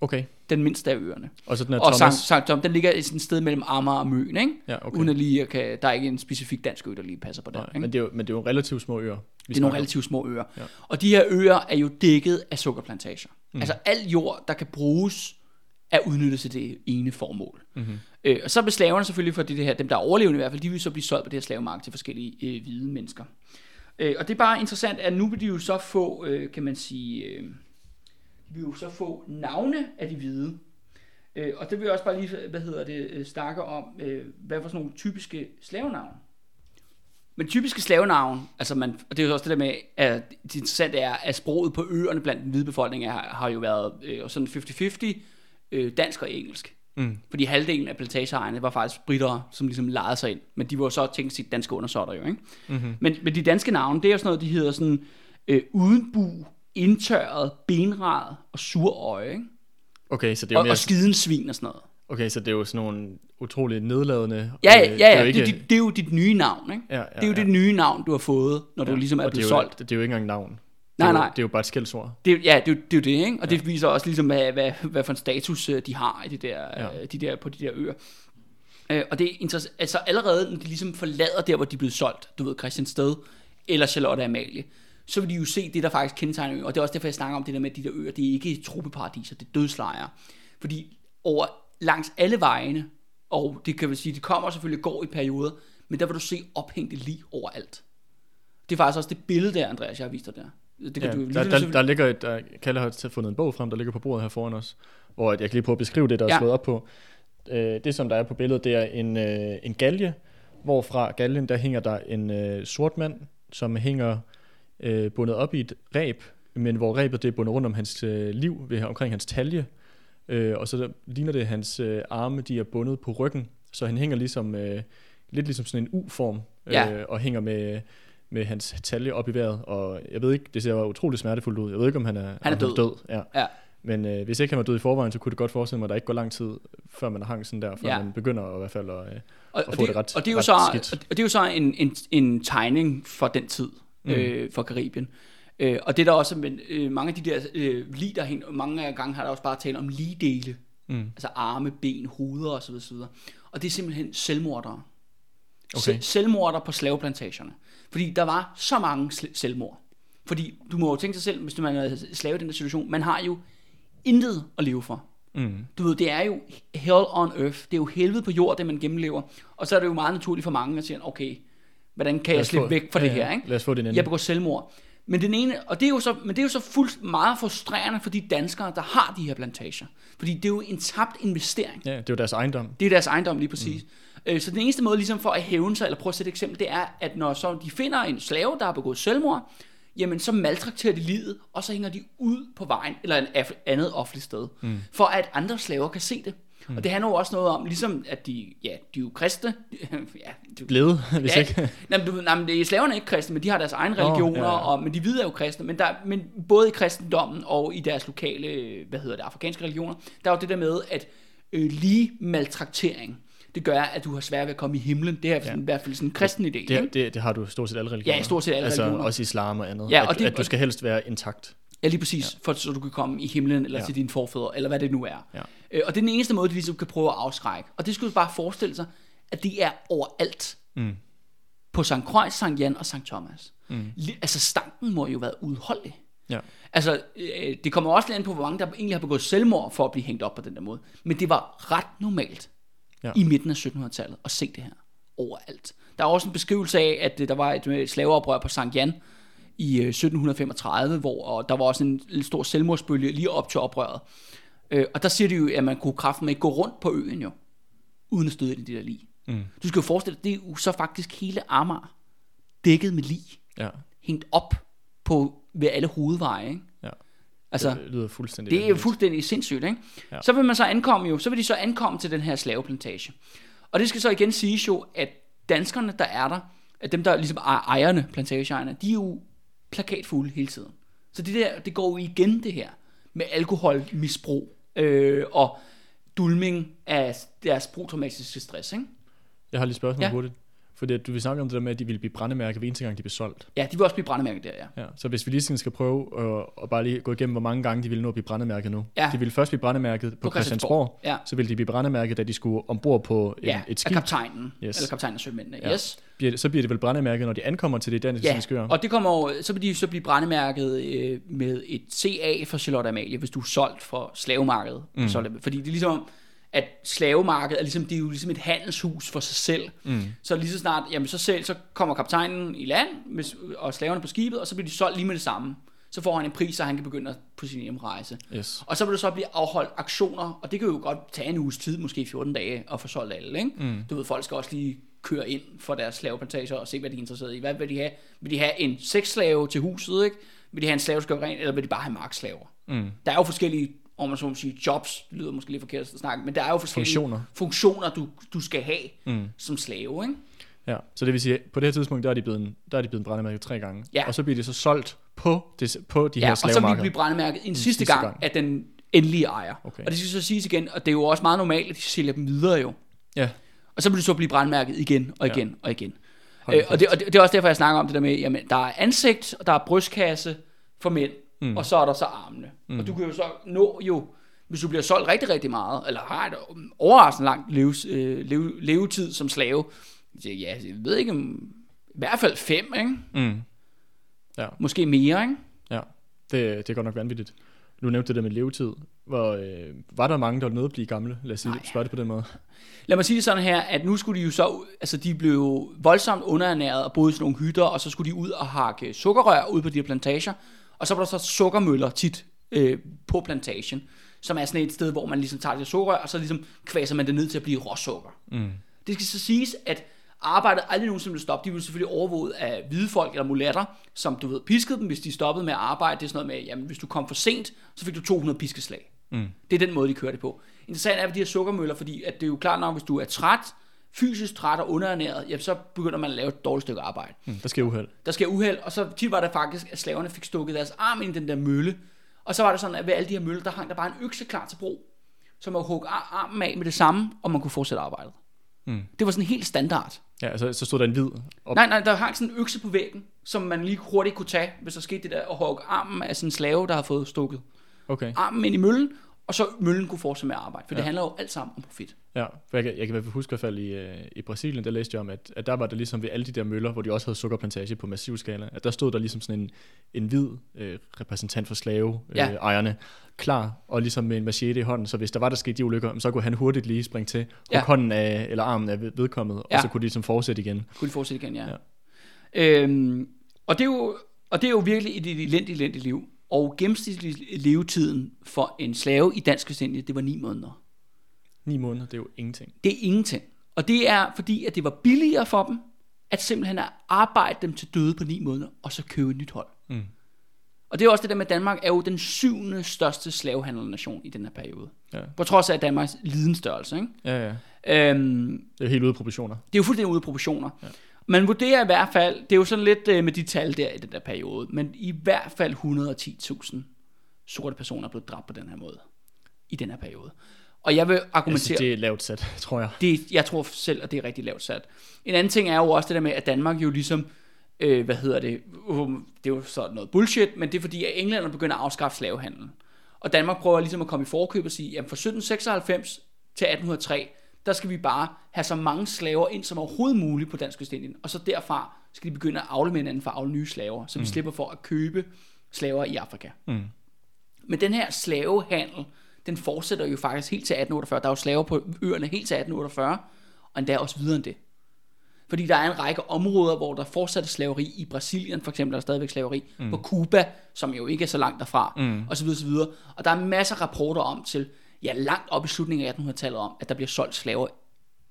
Speaker 2: Okay,
Speaker 1: den mindste af øerne.
Speaker 2: og så den er
Speaker 1: Og
Speaker 2: Thomas.
Speaker 1: Sankt, Sankt Tom, den ligger i sådan et sted mellem Amager og Møn, ikke?
Speaker 2: Ja, okay.
Speaker 1: Uden at lige, kan, der er ikke en specifik dansk ø, der lige passer på den.
Speaker 2: Nej,
Speaker 1: ikke?
Speaker 2: men, det er jo, men det er jo relativt små øer.
Speaker 1: Det er nogle relativt små øer.
Speaker 2: Ja.
Speaker 1: Og de her øer er jo dækket af sukkerplantager. Mm. Altså al jord, der kan bruges, er udnyttet til det ene formål. Mm-hmm. Øh, og så vil slaverne selvfølgelig, for det her, dem der er overlevende i hvert fald, de vil så blive solgt på det her slavemarked til forskellige øh, hvide mennesker. Øh, og det er bare interessant, at nu vil de jo så få, øh, kan man sige, øh, vil jo så få navne af de hvide. Øh, og det vil jeg også bare lige, hvad hedder det, øh, snakke om, øh, hvad for sådan nogle typiske slavenavne. Men typiske slavenavn, altså man, og det er jo også det der med, at det interessante er, at sproget på øerne blandt den hvide befolkning er, har jo været øh, sådan 50-50 øh, dansk og engelsk.
Speaker 2: Mm.
Speaker 1: Fordi halvdelen af plantageejerne var faktisk britter, som ligesom lejede sig ind. Men de var så tænkt sit danske undersåtter jo, ikke?
Speaker 2: Mm-hmm.
Speaker 1: Men, men de danske navne, det er jo sådan noget, de hedder sådan øh, udenbu, indtørret, benrad og sur øje, ikke?
Speaker 2: Okay, så det er jo
Speaker 1: Og,
Speaker 2: mere,
Speaker 1: og skiden svin og sådan noget.
Speaker 2: okay, så det er jo sådan nogle utroligt nedladende.
Speaker 1: Ja,
Speaker 2: øh,
Speaker 1: ja,
Speaker 2: det
Speaker 1: ja,
Speaker 2: er jo
Speaker 1: ja.
Speaker 2: ikke,
Speaker 1: Det, det, det er jo dit nye navn, ikke?
Speaker 2: ja, ja,
Speaker 1: Det er jo
Speaker 2: ja.
Speaker 1: det nye navn, du har fået, når du
Speaker 2: Ja,
Speaker 1: ligesom er
Speaker 2: og det
Speaker 1: blevet
Speaker 2: jo,
Speaker 1: solgt.
Speaker 2: Det, er jo ikke engang navn.
Speaker 1: Nej,
Speaker 2: er
Speaker 1: nej.
Speaker 2: Det er jo bare et skældsord.
Speaker 1: Det, ja, det, er jo- det er jo det, ikke? Og det viser også ligesom, hvad, hvad, hvad for en status øh, de har i det der,
Speaker 2: Ja.
Speaker 1: ja. de der, på de der øer. Øh, og det er interessant, altså allerede, når de ligesom forlader der, hvor de er blevet solgt, du ved, Christiansted eller Charlotte Amalie, så vil de jo se det, der faktisk kendetegner øer. Og det er også derfor, jeg snakker om det der med, at de der øer, det er ikke tropeparadiser, det er dødslejre. Fordi over langs alle vejene, og det kan vi sige, det kommer selvfølgelig går i perioder, men der vil du se ophængte lig overalt. Det er faktisk også det billede der, Andreas, jeg har vist dig der. Det kan
Speaker 2: Ja,
Speaker 1: du
Speaker 2: der,
Speaker 1: lige
Speaker 2: der, der ligger et, der, Kalle har fundet en bog frem, der ligger på bordet her foran os, hvor jeg kan lige prøve at beskrive det, der er
Speaker 1: Ja.
Speaker 2: slået op på. Øh, det, som der er på billedet, det er en, øh, en galge, hvorfra galgen, der hænger der en øh, sort mand, som hænger øh, bundet op i et ræb, men hvor ræbet det er bundet rundt om hans øh, liv, ved, omkring hans talje, øh, og så der, ligner det, at hans øh, arme, de er bundet på ryggen, så han hænger ligesom, øh, lidt ligesom sådan en U-form, øh,
Speaker 1: Ja.
Speaker 2: og hænger med, med hans talje op i vejret, og jeg ved ikke, det ser jo utroligt smertefuldt ud. Jeg ved ikke, om han er,
Speaker 1: Han er død.
Speaker 2: død. Ja.
Speaker 1: Ja.
Speaker 2: Men øh, hvis ikke han var død i forvejen, så kunne det godt forestille mig, at der ikke går lang tid, før man har hang sådan der, før
Speaker 1: Ja.
Speaker 2: man begynder i hvert fald at... Øh,
Speaker 1: og,
Speaker 2: og
Speaker 1: og,
Speaker 2: få
Speaker 1: det,
Speaker 2: det ret-
Speaker 1: og det er jo
Speaker 2: ret
Speaker 1: så,
Speaker 2: skidt.
Speaker 1: og det er jo så en, en, en tegning for den tid mm. øh, for Karibien. Øh, og det er der også, men øh, mange af de der øh, lig der mange af gange har der også bare talt om ligdele,
Speaker 2: mm,
Speaker 1: altså arme, ben, hoveder osv. osv. Og det er simpelthen selvmordere.
Speaker 2: Okay.
Speaker 1: Se- selvmordere på slaveplantagerne. Fordi der var så mange sl- selvmord. Fordi du må jo tænke sig selv, hvis du man er slave i den der situation, man har jo intet at leve for.
Speaker 2: mm,
Speaker 1: Du ved, det er jo hell on earth. Det er jo helvede på jord, det man gennemlever. Og så er det jo meget naturligt for mange at sige, okay, hvordan kan jeg slippe
Speaker 2: få-
Speaker 1: væk fra
Speaker 2: ja,
Speaker 1: det her, ikke?
Speaker 2: Lad os få det
Speaker 1: Jeg begår selvmord. Men, den ene, og det er jo så, men det er jo så fuldt meget frustrerende for de danskere, der har de her plantager. Fordi det er jo en tabt investering.
Speaker 2: Ja, det er jo deres ejendom.
Speaker 1: Det er deres ejendom lige præcis. Mm. Så den eneste måde ligesom for at hævne sig, eller prøve at sætte et eksempel, det er, at når så de finder en slave, der har begået selvmord, jamen så maltrakterer de livet, og så hænger de ud på vejen, eller et andet offentligt sted, mm. for at andre slaver kan se det. Mm. Og det handler jo også noget om, ligesom at de, ja, de er jo kristne, ja, du,
Speaker 2: Blevet, hvis
Speaker 1: ja,
Speaker 2: ikke.
Speaker 1: nej, men nej, men det er slaverne er ikke kristne, men de har deres egne
Speaker 2: Nå,
Speaker 1: religioner,
Speaker 2: ja, ja.
Speaker 1: Og, men de hvide er jo kristne, men, der, men både i kristendommen og i deres lokale, hvad hedder det, afrikanske religioner, der er jo det der med, at øh, lige maltraktering, det gør, at du har svært ved at komme i himlen. Det er ja. i hvert fald sådan en kristen idé.
Speaker 2: Det, det, det har du stort set alle religioner.
Speaker 1: Ja, stort set alle
Speaker 2: altså,
Speaker 1: religioner.
Speaker 2: også islam og andet.
Speaker 1: Ja,
Speaker 2: at,
Speaker 1: og det-
Speaker 2: at du skal helst være intakt.
Speaker 1: Ja, lige præcis, ja. for så du kan komme i himlen, eller ja. Til dine forfædre, eller hvad det nu er.
Speaker 2: Ja.
Speaker 1: Øh, og det er den eneste måde, de ligesom kan prøve at afskrække. Og det skulle du bare forestille sig, at det er overalt.
Speaker 2: Mm.
Speaker 1: På St. Croix, St. Jan og St. Thomas. Mm. Altså stanken må jo være udholdelig.
Speaker 2: Ja.
Speaker 1: Altså, øh, det kommer også lidt an på, hvor mange der egentlig har begået selvmord for at blive hængt op på den der måde. Men det var ret normalt
Speaker 2: Ja.
Speaker 1: i midten af 1700-tallet at se det her overalt. Der er også en beskrivelse af, at øh, der var et øh, slaveoprør på Sankt Jan i øh, 1735, hvor og der var også en, stor selvmordsbølge lige op til oprøret. Øh, og der siger de jo, at man kunne kraften med gå rundt på øen jo, uden at støde i det der lig.
Speaker 2: Mm.
Speaker 1: Du skal jo forestille dig, det er jo så faktisk hele Amager dækket med lig,
Speaker 2: Ja.
Speaker 1: hængt op på ved alle hovedveje. Ikke?
Speaker 2: ja.
Speaker 1: Altså,
Speaker 2: det lyder fuldstændig
Speaker 1: det er jo fuldstændig sindssygt, ikke? Ja.
Speaker 2: Ja.
Speaker 1: Så vil man så ankomme jo, så vil de så ankomme til den her slaveplantage. Og det skal så igen siges jo, at danskerne, der er der, at dem, der ligesom er ejerne, plantageejerne, de er jo plakatfulde hele tiden. Så det der, det går jo igen det her med alkoholmisbrug. Øh, og dulming af deres protraumatiske stress, ikke?
Speaker 2: Jeg har lige spørgsmål
Speaker 1: ja.
Speaker 2: hurtigt. Fordi at du vil snakke om det der med, at de ville blive brændemærket hver eneste gang, de blev solgt.
Speaker 1: Ja, de vil også blive brændemærket der, ja.
Speaker 2: Ja, så hvis vi lige skal prøve at, at bare lige gå igennem, hvor mange gange de ville nå at blive brændemærket nu.
Speaker 1: Ja.
Speaker 2: De ville først blive brændemærket på,
Speaker 1: På
Speaker 2: på Christiansborg,
Speaker 1: Ja.
Speaker 2: så ville de blive brændemærket, da de skulle ombord på en,
Speaker 1: Ja,
Speaker 2: et
Speaker 1: af
Speaker 2: skib.
Speaker 1: kaptajnen.
Speaker 2: Yes.
Speaker 1: Eller kaptajnen sømændene.
Speaker 2: Ja.
Speaker 1: Yes.
Speaker 2: Bliver Så bliver det vel brændemærket, når de ankommer til det danske
Speaker 1: Ja,
Speaker 2: øer.
Speaker 1: og det kommer over, så vil de så blive brændemærket øh, med et CA for Charlotte Amalie, hvis du er solgt for slavemarkedet. Mm. Fordi det er ligesom, at slavemarkedet er ligesom, det er jo ligesom et handelshus for sig selv. Mm. Så lige så snart, jamen så selv, så kommer kaptajnen i land med, og slaverne på skibet, og så bliver de solgt lige med det samme. Så får han en pris, så han kan begynde på sin hjemrejse.
Speaker 2: Yes.
Speaker 1: Og så vil der så blive afholdt aktioner, og det kan jo godt tage en uges tid, måske 14 dage, at få solgt alle. Ikke? Mm. Du ved, folk skal også lige køre ind for deres slaveplantager og se, hvad de er interesseret i. Hvad vil de have? Vil de have en sexslave til huset, ikke? Vil de have en slave, rent, eller vil de bare have markslaver? Mm. Der er jo forskellige, om man så må sige, jobs, det lyder måske lidt forkert at snakke, men der er jo forskellige
Speaker 2: Funktioner.
Speaker 1: funktioner du, du skal have mm. som slave, ikke?
Speaker 2: Ja, så det vil sige, at på det her tidspunkt, der er de blevet, der er de blevet brændemærket tre gange.
Speaker 1: Ja.
Speaker 2: Og så bliver de så solgt på, det, på de
Speaker 1: Ja,
Speaker 2: her
Speaker 1: og så vil de
Speaker 2: slavemarkeder.
Speaker 1: blive brændemærket en sidste,
Speaker 2: sidste
Speaker 1: gang,
Speaker 2: gang.
Speaker 1: af den endelige ejer.
Speaker 2: Okay.
Speaker 1: Og det skal så siges igen, og det er jo også meget normalt, at de sælger dem videre jo.
Speaker 2: Ja,
Speaker 1: Og så vil du så blive brandmærket igen og
Speaker 2: Ja.
Speaker 1: igen og igen. Øh, og, det, og det, det er også derfor, jeg snakker om det der med, jamen, der er ansigt, og der er brystkasse for mænd, mm. og så er der så armene. Mm. Og du kan jo så nå jo, hvis du bliver solgt rigtig, rigtig meget, eller har et overraskende langt leves, øh, leve, levetid som slave, så ja, jeg ved ikke, i hvert fald fem, ikke?
Speaker 2: mm. ja,
Speaker 1: Måske mere, ikke?
Speaker 2: ja. Det, det er godt nok vanvittigt. Du nævnte det der med levetid. Hvor, øh, var der mange, der var nødt at blive gamle? Lad os sige, spørge det på den måde.
Speaker 1: Lad mig sige det sådan her, at nu skulle de jo så, altså de blev voldsomt underernæret og boede i sådan nogle hytter, og så skulle de ud og hakke sukkerrør ud på de her plantager, og så var der så sukkermøller tit øh, på plantagen, som er sådan et sted, hvor man ligesom tager det her sukkerrør, og så ligesom kvaser man det ned til at blive råsukker. Mm. Det skal så siges, at arbejdet aldrig nogensinde ville stoppe. De ville selvfølgelig overvåget af hvide folk eller mulatter, som du ved, piskede dem, hvis de stoppede med at arbejde. Det er sådan noget med, jamen hvis du kom for sent, så fik du 200 piskeslag. Mm. Det er den måde, de kører det på. Interessant er ved de her sukkermøller, fordi at det er jo klart nok, hvis du er træt, fysisk træt og underernæret, jamen så begynder man at lave et dårligt stykke arbejde.
Speaker 2: Mm, der sker uheld.
Speaker 1: Der sker uheld, og så tit var det faktisk, at slaverne fik stukket deres arm ind i den der mølle. Og så var det sådan, at ved alle de her møller, der hang der bare en økse klar til brug. Så man kunne hugge ar- armen af med det samme, og man kunne fortsætte arbejdet. Mm. Det var sådan helt standard.
Speaker 2: Ja, altså, så stod der en hvid op.
Speaker 1: Nej, nej, der hang sådan en økse på væggen, som man lige hurtigt kunne tage, hvis der skete det der, og hugge armen af sådan en slave, der har fået stukket
Speaker 2: Okay.
Speaker 1: armen ind i møllen, og så møllen kunne fortsætte med at arbejde. For ja. det handler jo alt sammen om profit.
Speaker 2: Ja, for jeg, kan- jeg kan i hvert fald huske i hvert fald i, øh, i Brasilien, der læste jeg om, at, at der var det ligesom ved alle de der møller, hvor de også havde sukkerplantage på massiv skala, at der stod der ligesom sådan en, en hvid øh, repræsentant for slave øh,
Speaker 1: Ja.
Speaker 2: ejerne klar, og ligesom med en machete i hånden, så hvis der var der skete de ulykker, så kunne han hurtigt lige springe til,
Speaker 1: Ja.
Speaker 2: hånden af, eller armen af ved- vedkommet,
Speaker 1: Ja.
Speaker 2: og så kunne de ligesom fortsætte igen.
Speaker 1: Kunne de fortsætte igen, ja.
Speaker 2: Ja.
Speaker 1: ja. Øhm, og, det er jo, og det er jo virkelig et elendigt, elendigt liv. Og gennemsnitlig levetiden for en slave i dansk Vestindien, det var 9 måneder.
Speaker 2: Ni måneder, det er jo ingenting.
Speaker 1: Det er ingenting. Og det er fordi, at det var billigere for dem, at simpelthen at arbejde dem til døde på 9 måneder, og så købe et nyt hold.
Speaker 2: Mm.
Speaker 1: Og det er også det der med, at Danmark er jo den syvende største slavehandlernation i den her periode.
Speaker 2: Ja,
Speaker 1: På trods af Danmarks lidensstørrelse. Ikke?
Speaker 2: ja, ja.
Speaker 1: Øhm,
Speaker 2: Det er helt ude af proportioner.
Speaker 1: Det er jo fuldstændig ude af proportioner. Ja. Man vurderer i hvert fald, det er jo sådan lidt øh, med de tal der i den der periode, men i hvert fald 110.000 sorte personer er blevet dræbt på den her måde. I den her periode. Og jeg vil
Speaker 2: Altså,
Speaker 1: argumentere,
Speaker 2: det er lavt sat, tror jeg.
Speaker 1: det, jeg tror selv, at det er rigtig lavt sat. En anden ting er jo også det der med, at Danmark jo ligesom, øh, hvad hedder det, um, det er jo sådan noget bullshit, men det er fordi, at englænderne begynder at afskaffe slavehandel. Og Danmark prøver ligesom at komme i forkøb og sige, jamen fra 1796 til 1803, der skal vi bare have så mange slaver ind som overhovedet muligt på Dansk Vestindien, og så derfra skal de begynde at afle med hinanden for at afle nye slaver, så vi mm. slipper for at købe slaver i Afrika.
Speaker 2: Mm.
Speaker 1: Men den her slavehandel, den fortsætter jo faktisk helt til 1848. Der er jo slaver på øerne helt til 1848, og endda også videre end det. Fordi der er en række områder, hvor der fortsat er slaveri. I Brasilien for eksempel er der stadigvæk slaveri. Mm. På Cuba, som jo ikke er så langt derfra, mm. og så videre, så videre. Og der er masser af rapporter om til, ja, langt op i slutningen af 1800-tallet om, at der bliver solgt slaver,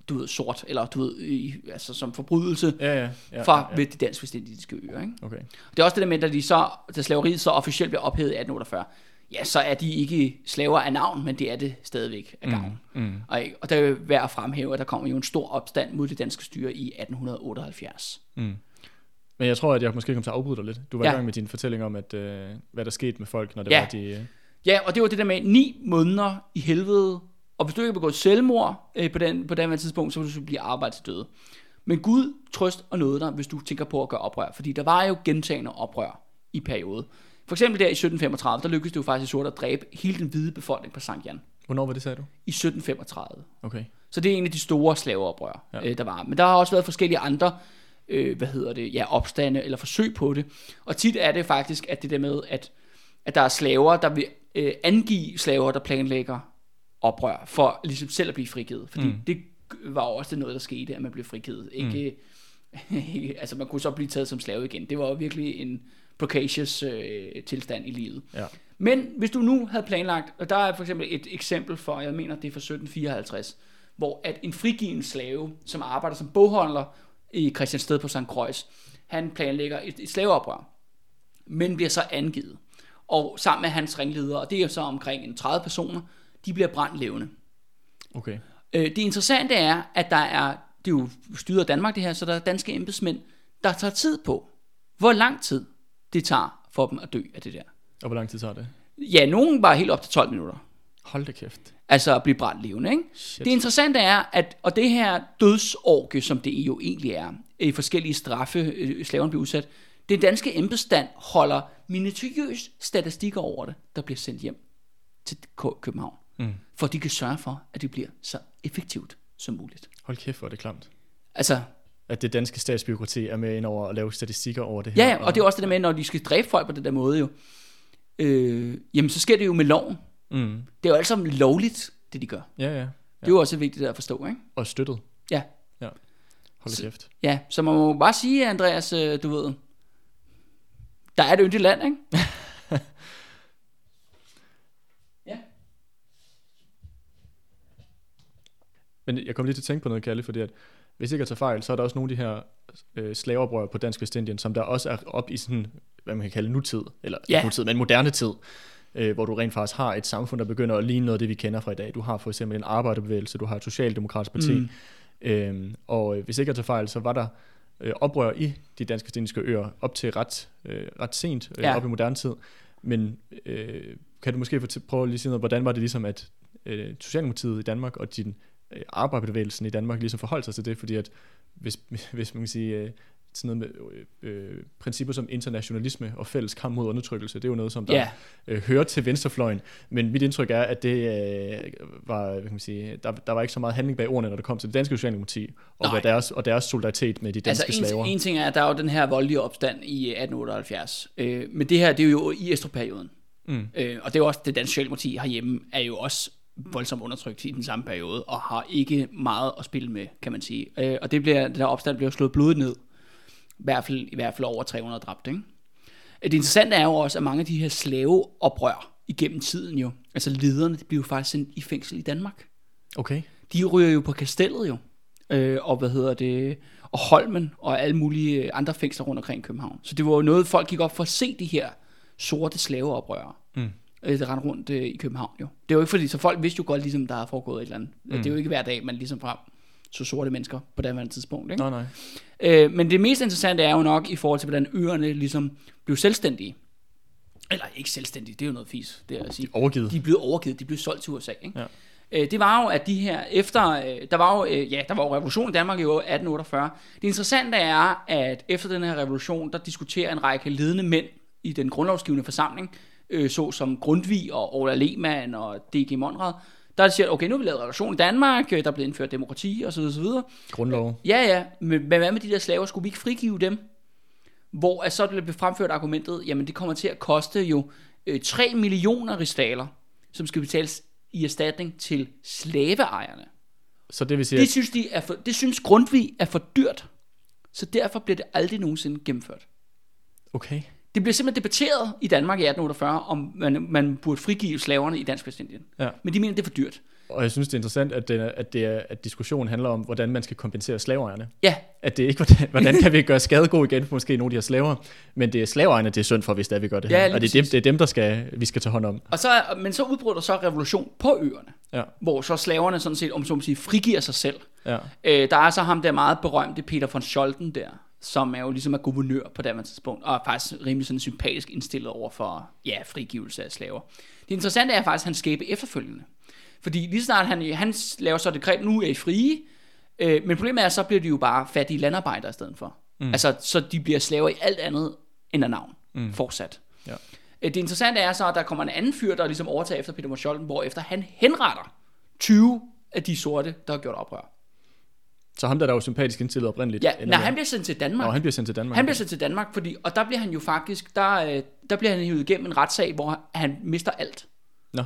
Speaker 1: du ved, sort, eller du ved, i, altså som forbrydelse
Speaker 2: Ja, ja. ja,
Speaker 1: fra
Speaker 2: ja,
Speaker 1: ved de dansk vestindiske øer, ikke?
Speaker 2: Okay.
Speaker 1: Det er også det der med, at de så, da slaveriet så officielt bliver ophævet i 1848, ja, så er de ikke slaver af navn, men det er det stadigvæk af gang.
Speaker 2: Mm, mm.
Speaker 1: Og, og der er værd at fremhæve, at der kommer jo en stor opstand mod det danske styre i 1878.
Speaker 2: Men jeg tror, at jeg måske kom til at afbryde dig lidt. Du var
Speaker 1: Ja.
Speaker 2: i gang med din fortælling om, at, øh, hvad der skete med folk, når det
Speaker 1: Ja.
Speaker 2: var, de... Øh,
Speaker 1: Ja, og det var det der med ni måneder i helvede Og hvis du ikke begået selvmord øh, på, den, på den tidspunkt, så vil du blive arbejdet til døde. Men Gud trøst og nåede dig, hvis du tænker på at gøre oprør. Fordi der var jo gentagende oprør i periode. For eksempel der i 1735, der lykkedes det jo faktisk sort at dræbe hele den hvide befolkning på Sankt Jan.
Speaker 2: Hvornår var det, sagde du?
Speaker 1: I 1735.
Speaker 2: Okay.
Speaker 1: Så det er en af de store slaveoprør,
Speaker 2: ja.
Speaker 1: øh, der var. Men der har også været forskellige andre, øh, hvad hedder det, ja, opstande eller forsøg på det. Og tit er det faktisk, at det der med, at, at der er slaver, der vil øh, angive slaver, der planlægger oprør, for ligesom selv at blive frigivet. Fordi
Speaker 2: Mm.
Speaker 1: det var jo også noget, der skete, at man blev frigivet. Ikke, mm. altså man kunne så blive taget som slave igen. Det var jo virkelig en precarious øh, tilstand i livet.
Speaker 2: Ja.
Speaker 1: Men hvis du nu havde planlagt, og der er for eksempel et eksempel for, jeg mener det er fra 1754, hvor at en frigiven slave, som arbejder som bogholder i Christiansted på St. Croix, han planlægger et, et slaveoprør, men bliver så angivet. Og sammen med hans ringledere, og det er så omkring en 30 personer, de bliver brændt levende.
Speaker 2: Okay.
Speaker 1: Øh, det interessante er, at der er, det er jo styret Danmark det her, så der er danske embedsmænd, der tager tid på, hvor lang tid det tager for dem at dø af det der.
Speaker 2: Og hvor lang tid tager det?
Speaker 1: Ja, nogen var helt op til 12 minutter.
Speaker 2: Hold da kæft.
Speaker 1: Altså at blive brændt levende, ikke?
Speaker 2: Shit.
Speaker 1: Det interessante er, at og det her dødsorgie, som det jo egentlig er, i forskellige straffe, øh, slaverne bliver udsat, det danske embedsstand holder minutiøs statistikker over det, der bliver sendt hjem til København.
Speaker 2: Mm.
Speaker 1: For de kan sørge for, at det bliver så effektivt som muligt.
Speaker 2: Hold kæft, hvor er det klamt.
Speaker 1: Altså,
Speaker 2: At det danske statsbyråkrati er med ind over at lave statistikker over det her.
Speaker 1: ja, ja, og det er også det der med, når de skal dræbe folk på den der måde jo, øh, jamen så sker det jo med loven.
Speaker 2: Mm.
Speaker 1: Det er jo alt sammen lovligt, det de gør.
Speaker 2: Ja, ja.
Speaker 1: Det er jo også vigtigt at forstå, ikke?
Speaker 2: Og støttet.
Speaker 1: Ja.
Speaker 2: Ja. Hold kæft.
Speaker 1: Ja, så man må bare sige, Andreas, øh, du ved, der er et yndigt land, ikke? ja.
Speaker 2: Men jeg kom lige til at tænke på noget, Kalle, fordi at, hvis ikke jeg tager fejl, så er der også nogle af de her øh, slaveoprør på Dansk Vestindien, som der også er op i sådan, hvad man kan kalde nutid, eller
Speaker 1: Ja.
Speaker 2: nutid, men moderne tid, øh, hvor du rent faktisk har et samfund, der begynder at ligne noget af det, vi kender fra i dag. Du har for eksempel en arbejderbevægelse, du har et socialdemokratisk parti, mm.
Speaker 1: Mm.
Speaker 2: øhm, og øh, hvis ikke jeg tager fejl, så var der øh, oprør i de danske vestindiske øer op til ret, øh, ret sent, øh,
Speaker 1: Ja.
Speaker 2: op i moderne tid. Men øh, kan du måske prøve lige at sige noget, hvordan var det ligesom, at øh, Socialdemokratiet i Danmark og din øh, arbejderbevægelsen i Danmark ligesom forholdt sig til det, fordi at hvis, hvis man kan sige, øh, sådan noget med øh, øh, principper som internationalisme og fælles kamp mod undertrykkelse, det er jo noget, som der
Speaker 1: Ja,
Speaker 2: øh, hører til venstrefløjen, men mit indtryk er, at det øh, var, hvad kan man sige, der, der var ikke så meget handling bag ordene, når det kom til det danske socialdemokrati, og, hvad deres, og deres solidaritet med de danske
Speaker 1: altså
Speaker 2: slaver.
Speaker 1: en, en ting er, at der er jo den her voldelige opstand i 1878. Øh, men det her, det er jo i Estrup-perioden.
Speaker 2: Mm.
Speaker 1: Øh, og det er jo også, det danske socialdemokrati herhjemme er jo også voldsomt undertrykt i den samme periode, og har ikke meget at spille med, kan man sige. Øh, og det bliver, den der opstand bliver slået blodigt ned. I hvert fald, i hvert fald over 300 dræbte, ikke? Det interessante er jo også, at mange af de her slaveoprør igennem tiden jo, altså lederne, de bliver jo faktisk sendt i fængsel i Danmark.
Speaker 2: Okay.
Speaker 1: De ryger jo på kastellet jo, øh, og hvad hedder det, og Holmen og alle mulige andre fængsler rundt omkring København. Så det var jo noget, folk gik op for at se de her sorte slaveoprørere,
Speaker 2: Mm.
Speaker 1: øh, der rendte rundt øh, i København jo. Det var jo ikke fordi, så folk vidste jo godt, ligesom der er foregået et eller andet. Mm. Det er jo ikke hver dag, man ligesom frem så sorte mennesker på det tidspunkt. Ikke?
Speaker 2: Nej, nej.
Speaker 1: Øh, men det mest interessante er jo nok i forhold til, hvordan øerne ligesom blev selvstændige. Eller ikke selvstændige, det er jo noget fis, det er at sige.
Speaker 2: Overgivet.
Speaker 1: De blevet overgivet, de blev solgt til USA. Ikke?
Speaker 2: Ja.
Speaker 1: Øh, det var jo, at de her, efter, øh, der var jo, øh, ja, der var jo revolution i Danmark i år 1848. Det interessante er, at efter den her revolution, der diskuterer en række ledende mænd i den grundlovsgivende forsamling, øh, så som Grundtvig og Ola Lehmann og D.G. Monrad, der siger, okay, nu har vi lavet revolution i Danmark, øh, der er blevet indført demokrati osv. osv.
Speaker 2: Grundlov.
Speaker 1: Ja, ja, men, men hvad med de der slaver? Skulle vi ikke frigive dem? Hvor er så blev fremført argumentet, jamen det kommer til at koste jo øh, 3 millioner ristaler, som skal betales i erstatning til slaveejerne.
Speaker 2: Så det vil sige,
Speaker 1: Det synes, de er for, det synes Grundtvig er for dyrt, så derfor bliver det aldrig nogensinde gennemført.
Speaker 2: okay.
Speaker 1: Det bliver simpelthen debatteret i Danmark i 1848, om man, man burde frigive slaverne i Dansk Vestindien.
Speaker 2: Ja.
Speaker 1: Men de mener, det er for dyrt.
Speaker 2: Og jeg synes, det er interessant, at, det at, det er, at diskussionen handler om, hvordan man skal kompensere slaveejerne.
Speaker 1: Ja,
Speaker 2: At det er ikke, hvordan, hvordan kan vi gøre skade god igen for måske nogle af de her slaver, men det er slaveejerne, det er synd for, hvis det er, vi gør det
Speaker 1: Ja,
Speaker 2: her. og det er, dem, det er dem, der skal, vi skal tage hånd om.
Speaker 1: og så, men så udbryder der så revolution på øerne,
Speaker 2: Ja,
Speaker 1: hvor så slaverne sådan set, om så må sige, frigiver sig selv.
Speaker 2: ja.
Speaker 1: Øh, der er så ham der meget berømte Peter von Scholten der, som er jo ligesom er guvernør på det tidspunkt, og er faktisk rimelig sådan sympatisk indstillet over for, ja, frigivelse af slaver. Det interessante er faktisk hans skæbe efterfølgende. Fordi lige snart han, han laver så et dekret, nu er I frie, øh, men problemet er, så bliver de jo bare fattige landarbejdere i stedet for. Mm. Altså, så de bliver slaver i alt andet end af navn, mm. fortsat.
Speaker 2: Ja.
Speaker 1: Øh, Det interessante er så, at der kommer en anden fyr, der ligesom overtager efter Peter Marscholten, hvor efter han henretter 20 af de sorte, der har gjort oprør.
Speaker 2: Så ham der, der var sympatisk indstillet oprindeligt.
Speaker 1: Ja, nej, han bliver sendt til Danmark.
Speaker 2: Nå, han bliver sendt til Danmark.
Speaker 1: Han bliver sendt til Danmark, fordi, og der bliver han jo faktisk, der, øh, der bliver han hivet igennem en retssag, hvor han mister alt.
Speaker 2: Nå,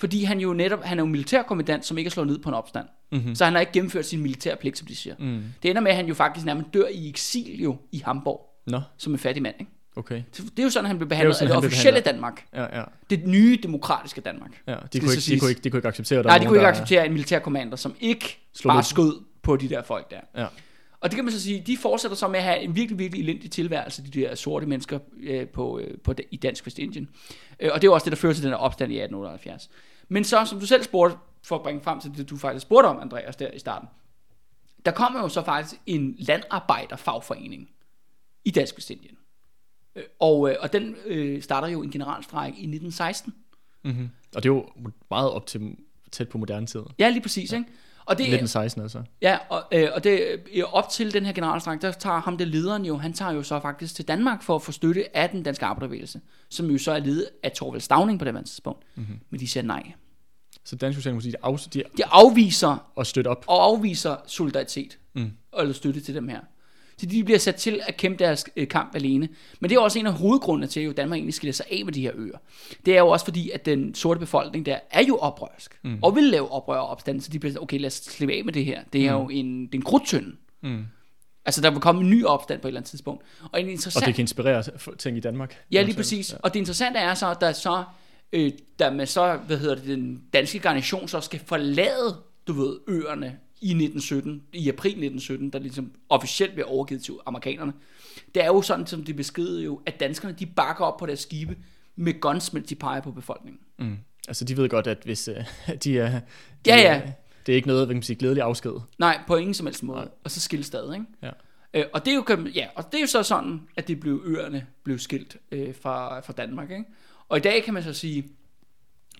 Speaker 1: Fordi han jo netop, han er jo militærkommandant, som ikke er slået ned på en opstand. Mm-hmm. Så han har ikke gennemført sin militærpligt, som de siger. Mm. Det ender med, at han jo faktisk nærmest dør i eksil jo i Hamburg,
Speaker 2: nå,
Speaker 1: som en fattig mand. Ikke?
Speaker 2: okay.
Speaker 1: Det er jo sådan, han blev behandlet
Speaker 2: sådan,
Speaker 1: af det officielle. Danmark.
Speaker 2: Ja, ja.
Speaker 1: Det nye demokratiske Danmark.
Speaker 2: ja. De, kunne ikke, de, kunne ikke, de kunne ikke acceptere, der
Speaker 1: Nej, de kunne ikke acceptere en militærkommander, som ikke
Speaker 2: Slog
Speaker 1: bare skød på de der folk der.
Speaker 2: Ja.
Speaker 1: Og det kan man så sige, de fortsætter så med at have en virkelig, virkelig elendig tilværelse, de der sorte mennesker øh, på, øh, på, i Dansk Vestindien. Øh, og det er også det, der fører til den her opstand i 1878. Men så, som du selv spurgte, for at bringe frem til det, du faktisk spurgte om, Andreas, der i starten. Der kommer jo så faktisk en landarbejderfagforening i Dansk Vestindien. Øh, Og, øh, og den øh, starter jo en generalstræk i 1916.
Speaker 2: Mm-hmm. Og det er jo meget op til tæt på moderne tid.
Speaker 1: Ja, lige præcis, ikke? Og det,
Speaker 2: 1916 altså.
Speaker 1: Ja, og, øh, og det, op til den her generalstræk, der tager ham det lederen jo, han tager jo så faktisk til Danmark for at få støtte af den danske arbejderbevægelse, som jo så er ledet af Torvald Stavning på det her tidspunkt. Mm-hmm. Men de siger nej.
Speaker 2: Så Dansk Socialdemokrati, de, af, de
Speaker 1: De afviser
Speaker 2: og støtte op.
Speaker 1: og afviser solidaritet mm. eller støtte til dem her. Så de bliver sat til at kæmpe deres øh, kamp alene. Men det er også en af hovedgrundene til, at Danmark egentlig skiller sig af med de her øer. Det er jo også fordi, at den sorte befolkning der er jo oprørsk. Mm. Og vil lave oprør og opstand, så de bliver okay, lad os slippe af med det her. Det er jo en, det er en krudtønde.
Speaker 2: Mm.
Speaker 1: Altså, der vil komme en ny opstand på et eller andet tidspunkt. Og en interessant...
Speaker 2: Og det kan inspirere ting i Danmark.
Speaker 1: Ja, lige præcis. Ja. Og det interessante er så, at der så, øh, da man så, hvad hedder det, den danske garnison så skal forlade, du ved, øerne i 1917, i april 1917, der ligesom officielt bliver overgivet til amerikanerne. Det er jo sådan, som de beskriver jo, at danskerne, de bakker op på deres skibe med guns, mens de peger på befolkningen.
Speaker 2: Mm. Altså, de ved godt, at hvis uh, de er... De
Speaker 1: Ja, ja.
Speaker 2: Det er ikke noget, hvad kan man sige, glædelig afsked.
Speaker 1: Nej, på ingen som helst måde. Nej. Og så skille stadig, ikke?
Speaker 2: Ja.
Speaker 1: Øh, og, det er jo, ja, og det er jo så sådan, at det blev øerne blev skilt øh, fra, fra Danmark. Ikke? Og i dag kan man så sige,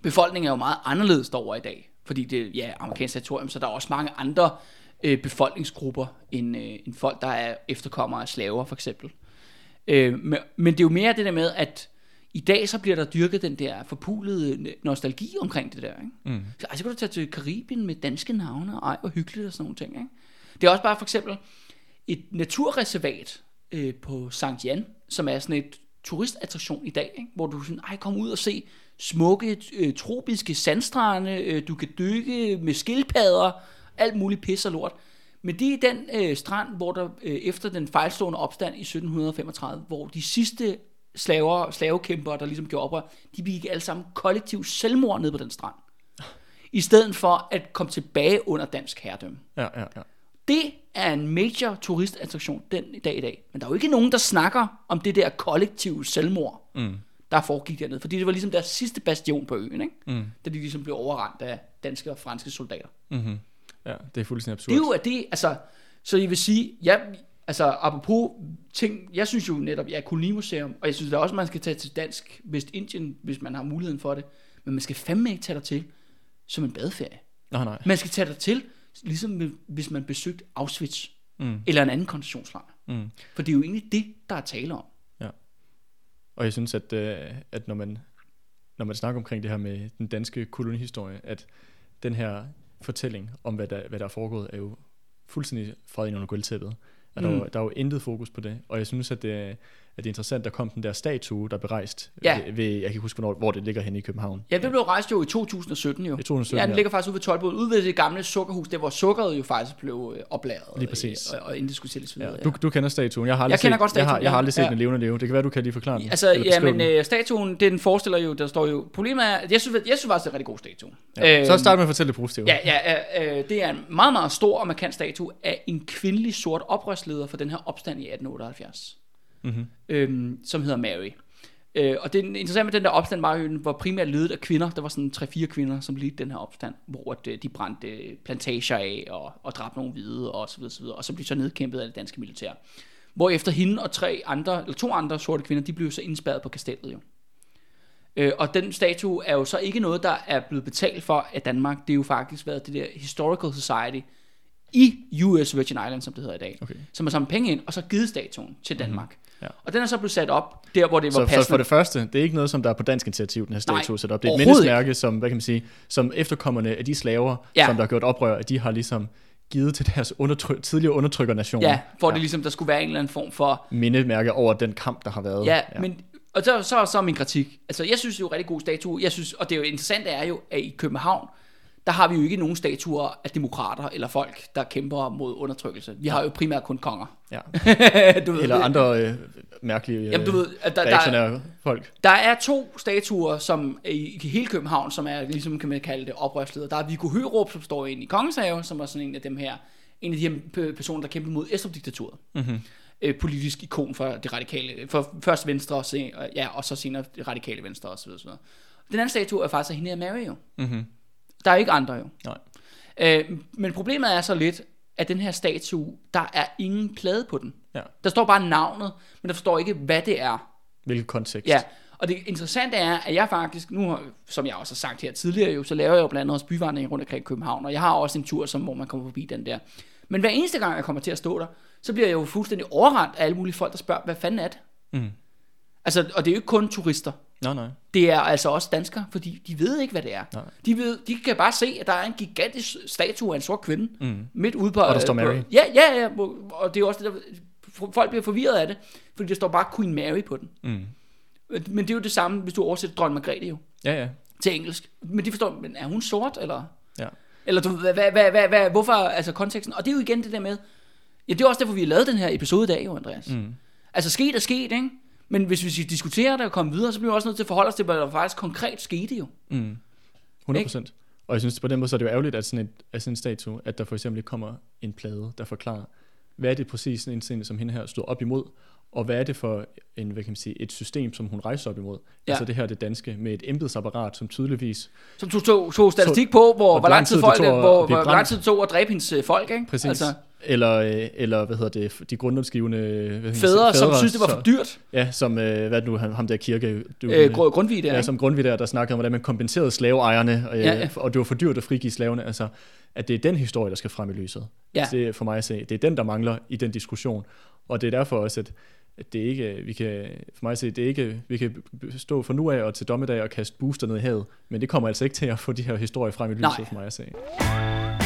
Speaker 1: befolkningen er jo meget anderledes derovre i dag. Fordi det er ja, amerikansk territorium, så der er også mange andre øh, befolkningsgrupper end, øh, end folk, der er efterkommere af slaver for eksempel. Øh, men, men det er jo mere det der med, at i dag så bliver der dyrket den der forpulede nostalgi omkring det der. Ikke?
Speaker 2: Mm.
Speaker 1: Så, altså, så kan du tage til Karibien med danske navne, og ej, hvor hyggeligt og sådan nogle ting. Ikke? Det er også bare for eksempel et naturreservat øh, på Sankt Jan, som er sådan et turistattraktion i dag, ikke? hvor du sådan, ej, kom ud og se smukke, øh, tropiske sandstrande, øh, du kan dykke med skildpadder, alt muligt pis og lort. Men det er den øh, strand, hvor der øh, efter den fejlstående opstand i 1735, hvor de sidste slaver, slavekæmpere, der ligesom gjorde oprør, de begik alle sammen kollektiv selvmord ned på den strand. I stedet for at komme tilbage under dansk herredømme.
Speaker 2: Ja, ja, ja.
Speaker 1: Det er en major turistattraktion den dag i dag. Men der er jo ikke nogen, der snakker om det der kollektive selvmord,
Speaker 2: Mm.
Speaker 1: Der foregik dernede. Fordi det var ligesom deres sidste bastion på øen, ikke?
Speaker 2: Mm.
Speaker 1: da de ligesom blev overrendt af danske og franske soldater.
Speaker 2: Mm-hmm. Ja, det er fuldstændig absurd.
Speaker 1: Det er jo at det, altså, så jeg vil sige, ja, altså apropos ting, jeg synes jo netop, jeg er kolonimuseum, og jeg synes da også, man skal tage til Dansk Vestindien, hvis man har muligheden for det, men man skal fandme ikke tage dig til som en badeferie.
Speaker 2: Nej, nej.
Speaker 1: Man skal tage dig til, ligesom hvis man besøgte Auschwitz,
Speaker 2: Mm.
Speaker 1: eller en anden koncentrationslejr.
Speaker 2: Mm.
Speaker 1: For det er jo egentlig det, der er tale om.
Speaker 2: Og jeg synes, at, øh, at når, man, når man snakker omkring det her med den danske kolonihistorie, at den her fortælling om, hvad der, hvad der er foregået, er jo fuldstændig fra ind under gulvtæppet. At
Speaker 1: Mm.
Speaker 2: der, er jo- der er jo intet fokus på det. Og jeg synes, at det, er- at det er interessant, der kom den der statue, der blev rejst.
Speaker 1: Ja.
Speaker 2: Ved, ved, jeg kan ikke huske, hvornår, hvor det ligger henne i København.
Speaker 1: Ja, det blev rejst jo i 2017 jo.
Speaker 2: I 2017,
Speaker 1: ja, den
Speaker 2: ja.
Speaker 1: ligger faktisk ude ved Tolbod, ude ved det gamle sukkerhus, der hvor sukkeret jo faktisk blev øh, oplagret.
Speaker 2: Lige præcis.
Speaker 1: øh, Og, og indiskutteret osv.
Speaker 2: Ja,
Speaker 1: Ja,
Speaker 2: du, du kender statuen. Jeg har aldrig
Speaker 1: Jeg kender
Speaker 2: set,
Speaker 1: godt
Speaker 2: Jeg har,
Speaker 1: statuen,
Speaker 2: jeg har aldrig set
Speaker 1: Ja.
Speaker 2: den levende leve. Det kan være, du kan lige forklare den.
Speaker 1: Altså, ja, men øh, statuen, den forestiller jo, der står jo, problemet er, at jeg synes, jeg synes faktisk, det er en rigtig god statue.
Speaker 2: Ja. Så
Speaker 1: Øhm,
Speaker 2: start med at fortælle det positive.
Speaker 1: Ja, ja øh, det er en meget, meget stor og markant statue af en kvindelig sort oprørsleder for den her opstand i 1878,
Speaker 2: Mm-hmm.
Speaker 1: øhm, som hedder Mary. Øh, og det er interessant med den der opstand den var primært ledet af kvinder. Der var sådan 3-4 kvinder, som ledte den her opstand, hvor øh, de brændte øh, plantager af og, og dræbte nogle hvide og så videre, så videre. Og så blev så nedkæmpet af det danske militær. Hvor efter hende og tre andre, eller to andre sorte kvinder, de blev så indspærret på kastellet jo. Øh, og den statue er jo så ikke noget, der er blevet betalt for af Danmark. Det er jo faktisk været det der Historical Society i US Virgin Islands, som det hedder i dag,
Speaker 2: Okay.
Speaker 1: som har samlet penge ind, og så givet statuen til Danmark. Mm-hmm.
Speaker 2: Ja.
Speaker 1: Og den er så blevet sat op der, hvor det var
Speaker 2: Så for,
Speaker 1: passende.
Speaker 2: for det første, det er ikke noget, som der er på dansk initiativ, den her statue sat op. Det er et mindesmærke, som, hvad kan man sige, som efterkommerne af de slaver,
Speaker 1: Ja.
Speaker 2: som der har gjort oprør, at de har ligesom givet til deres undertryk, tidligere undertrykkernation.
Speaker 1: Ja, hvor ja. det ligesom, der skulle være en eller anden form for
Speaker 2: Mindemærke over den kamp, der har været.
Speaker 1: Ja, ja. men og så, så, så er min kritik. Altså, jeg synes det er jo en rigtig god statue. Jeg synes, og det er jo interessant er jo, at i København, der har vi jo ikke nogen statuer af demokrater eller folk, der kæmper mod undertrykkelse. Vi har jo primært kun konger.
Speaker 2: ja.
Speaker 1: du ved,
Speaker 2: Eller andre øh, mærkelige øh,
Speaker 1: Jamen, du ved, at der, der,
Speaker 2: folk.
Speaker 1: der er to statuer som i, i hele København, som er ligesom, kan man kalde det, oprørsledere. Der er Viggo Hørup, som står inde i Kongens Have, som er sådan en af dem her, en af de her p- personer, der kæmpede mod Estrup-diktaturet.
Speaker 2: Mm-hmm.
Speaker 1: øh, politisk ikon for det radikale, for først Venstre, og, se, og, ja, og så senere det radikale Venstre osv. osv. Den anden statue er faktisk af hende her Mary jo.
Speaker 2: Mm-hmm.
Speaker 1: Der er ikke andre jo.
Speaker 2: Nej.
Speaker 1: Øh, men problemet er så lidt, at den her statue, der er ingen plade på den.
Speaker 2: Ja.
Speaker 1: Der står bare navnet, men der forstår ikke, hvad det er.
Speaker 2: Hvilken kontekst.
Speaker 1: Ja, og det interessante er, at jeg faktisk, nu som jeg også har sagt her tidligere jo, så laver jeg jo blandt andet også byvandring rundt omkring København, og jeg har også en tur, som, hvor man kommer forbi den der. Men hver eneste gang, jeg kommer til at stå der, så bliver jeg jo fuldstændig overrendt af alle mulige folk, der spørger, hvad fanden er det?
Speaker 2: Mm.
Speaker 1: Altså, og det er jo ikke kun turister.
Speaker 2: Nej, nej.
Speaker 1: Det er altså også danskere, fordi de ved ikke, hvad det er.
Speaker 2: Nej.
Speaker 1: De, ved, de kan bare se, at der er en gigantisk statue af en sort kvinde,
Speaker 2: Mm.
Speaker 1: midt ude på...
Speaker 2: Og der står
Speaker 1: på-
Speaker 2: Mary.
Speaker 1: Ja, ja, ja, hvor- og det er også det, der... Folk bliver forvirret af det, fordi der står bare Queen Mary på den.
Speaker 2: Mm.
Speaker 1: Men det er jo det samme, hvis du oversætter dronning Margrethe jo,
Speaker 2: Ja, ja.
Speaker 1: til engelsk. Men de forstår, men er hun sort, eller...
Speaker 2: Ja.
Speaker 1: Eller du, hvad, hvad, hvad, hvad, hvad, hvorfor, altså konteksten, og det er jo igen det der med, ja, det er også derfor, vi har lavet den her episode i dag, jo, Andreas.
Speaker 2: Mm.
Speaker 1: Altså, sket er sket, ikke? Men hvis vi skal diskutere det og komme videre, så bliver vi også nødt til at forholde os til, hvad der faktisk konkret skete jo.
Speaker 2: Mm. 100 procent. Og jeg synes, på den måde så er det jo ærgerligt, at sådan, et, at sådan en statue, at der for eksempel ikke kommer en plade, der forklarer, hvad er det præcis en scene, som hende her stod op imod, og hvad er det for en, hvad kan man sige, et system, som hun rejser op imod.
Speaker 1: Ja.
Speaker 2: Altså det her det danske, med et embedsapparat, som tydeligvis,
Speaker 1: Som tog, tog, tog statistik på, hvor,
Speaker 2: hvor
Speaker 1: hvor lang tid,
Speaker 2: tid det
Speaker 1: folk,
Speaker 2: tog at
Speaker 1: hvor,
Speaker 2: blive
Speaker 1: hvor lang tid tog at dræbe hendes øh, folk, ikke?
Speaker 2: præcis,
Speaker 1: Altså,
Speaker 2: eller, øh, eller hvad hedder det, de grundlovsgivende sige,
Speaker 1: fædre, som synes, det var for
Speaker 2: så-
Speaker 1: dyrt.
Speaker 2: Ja, som, øh, hvad det nu, ham, der kirke, du,
Speaker 1: Øh, Gru- Grundtvig der,
Speaker 2: ja, som Grundtvig der, der snakkede om, hvordan man kompenserede slaveejerne, og,
Speaker 1: Ja,
Speaker 2: ja, og det var for dyrt at frigive slaverne, altså, at det er den historie, der skal frem i lyset.
Speaker 1: Ja.
Speaker 2: Det er for mig at se, det er den, der mangler i den diskussion, og det er derfor også, at at det ikke, vi kan, for mig at se, det er ikke, vi kan stå for nu af og til dommedag og kaste booster ned i havet, men det kommer altså ikke til at få de her historier frem i lyset
Speaker 1: Nej.
Speaker 2: for mig at se.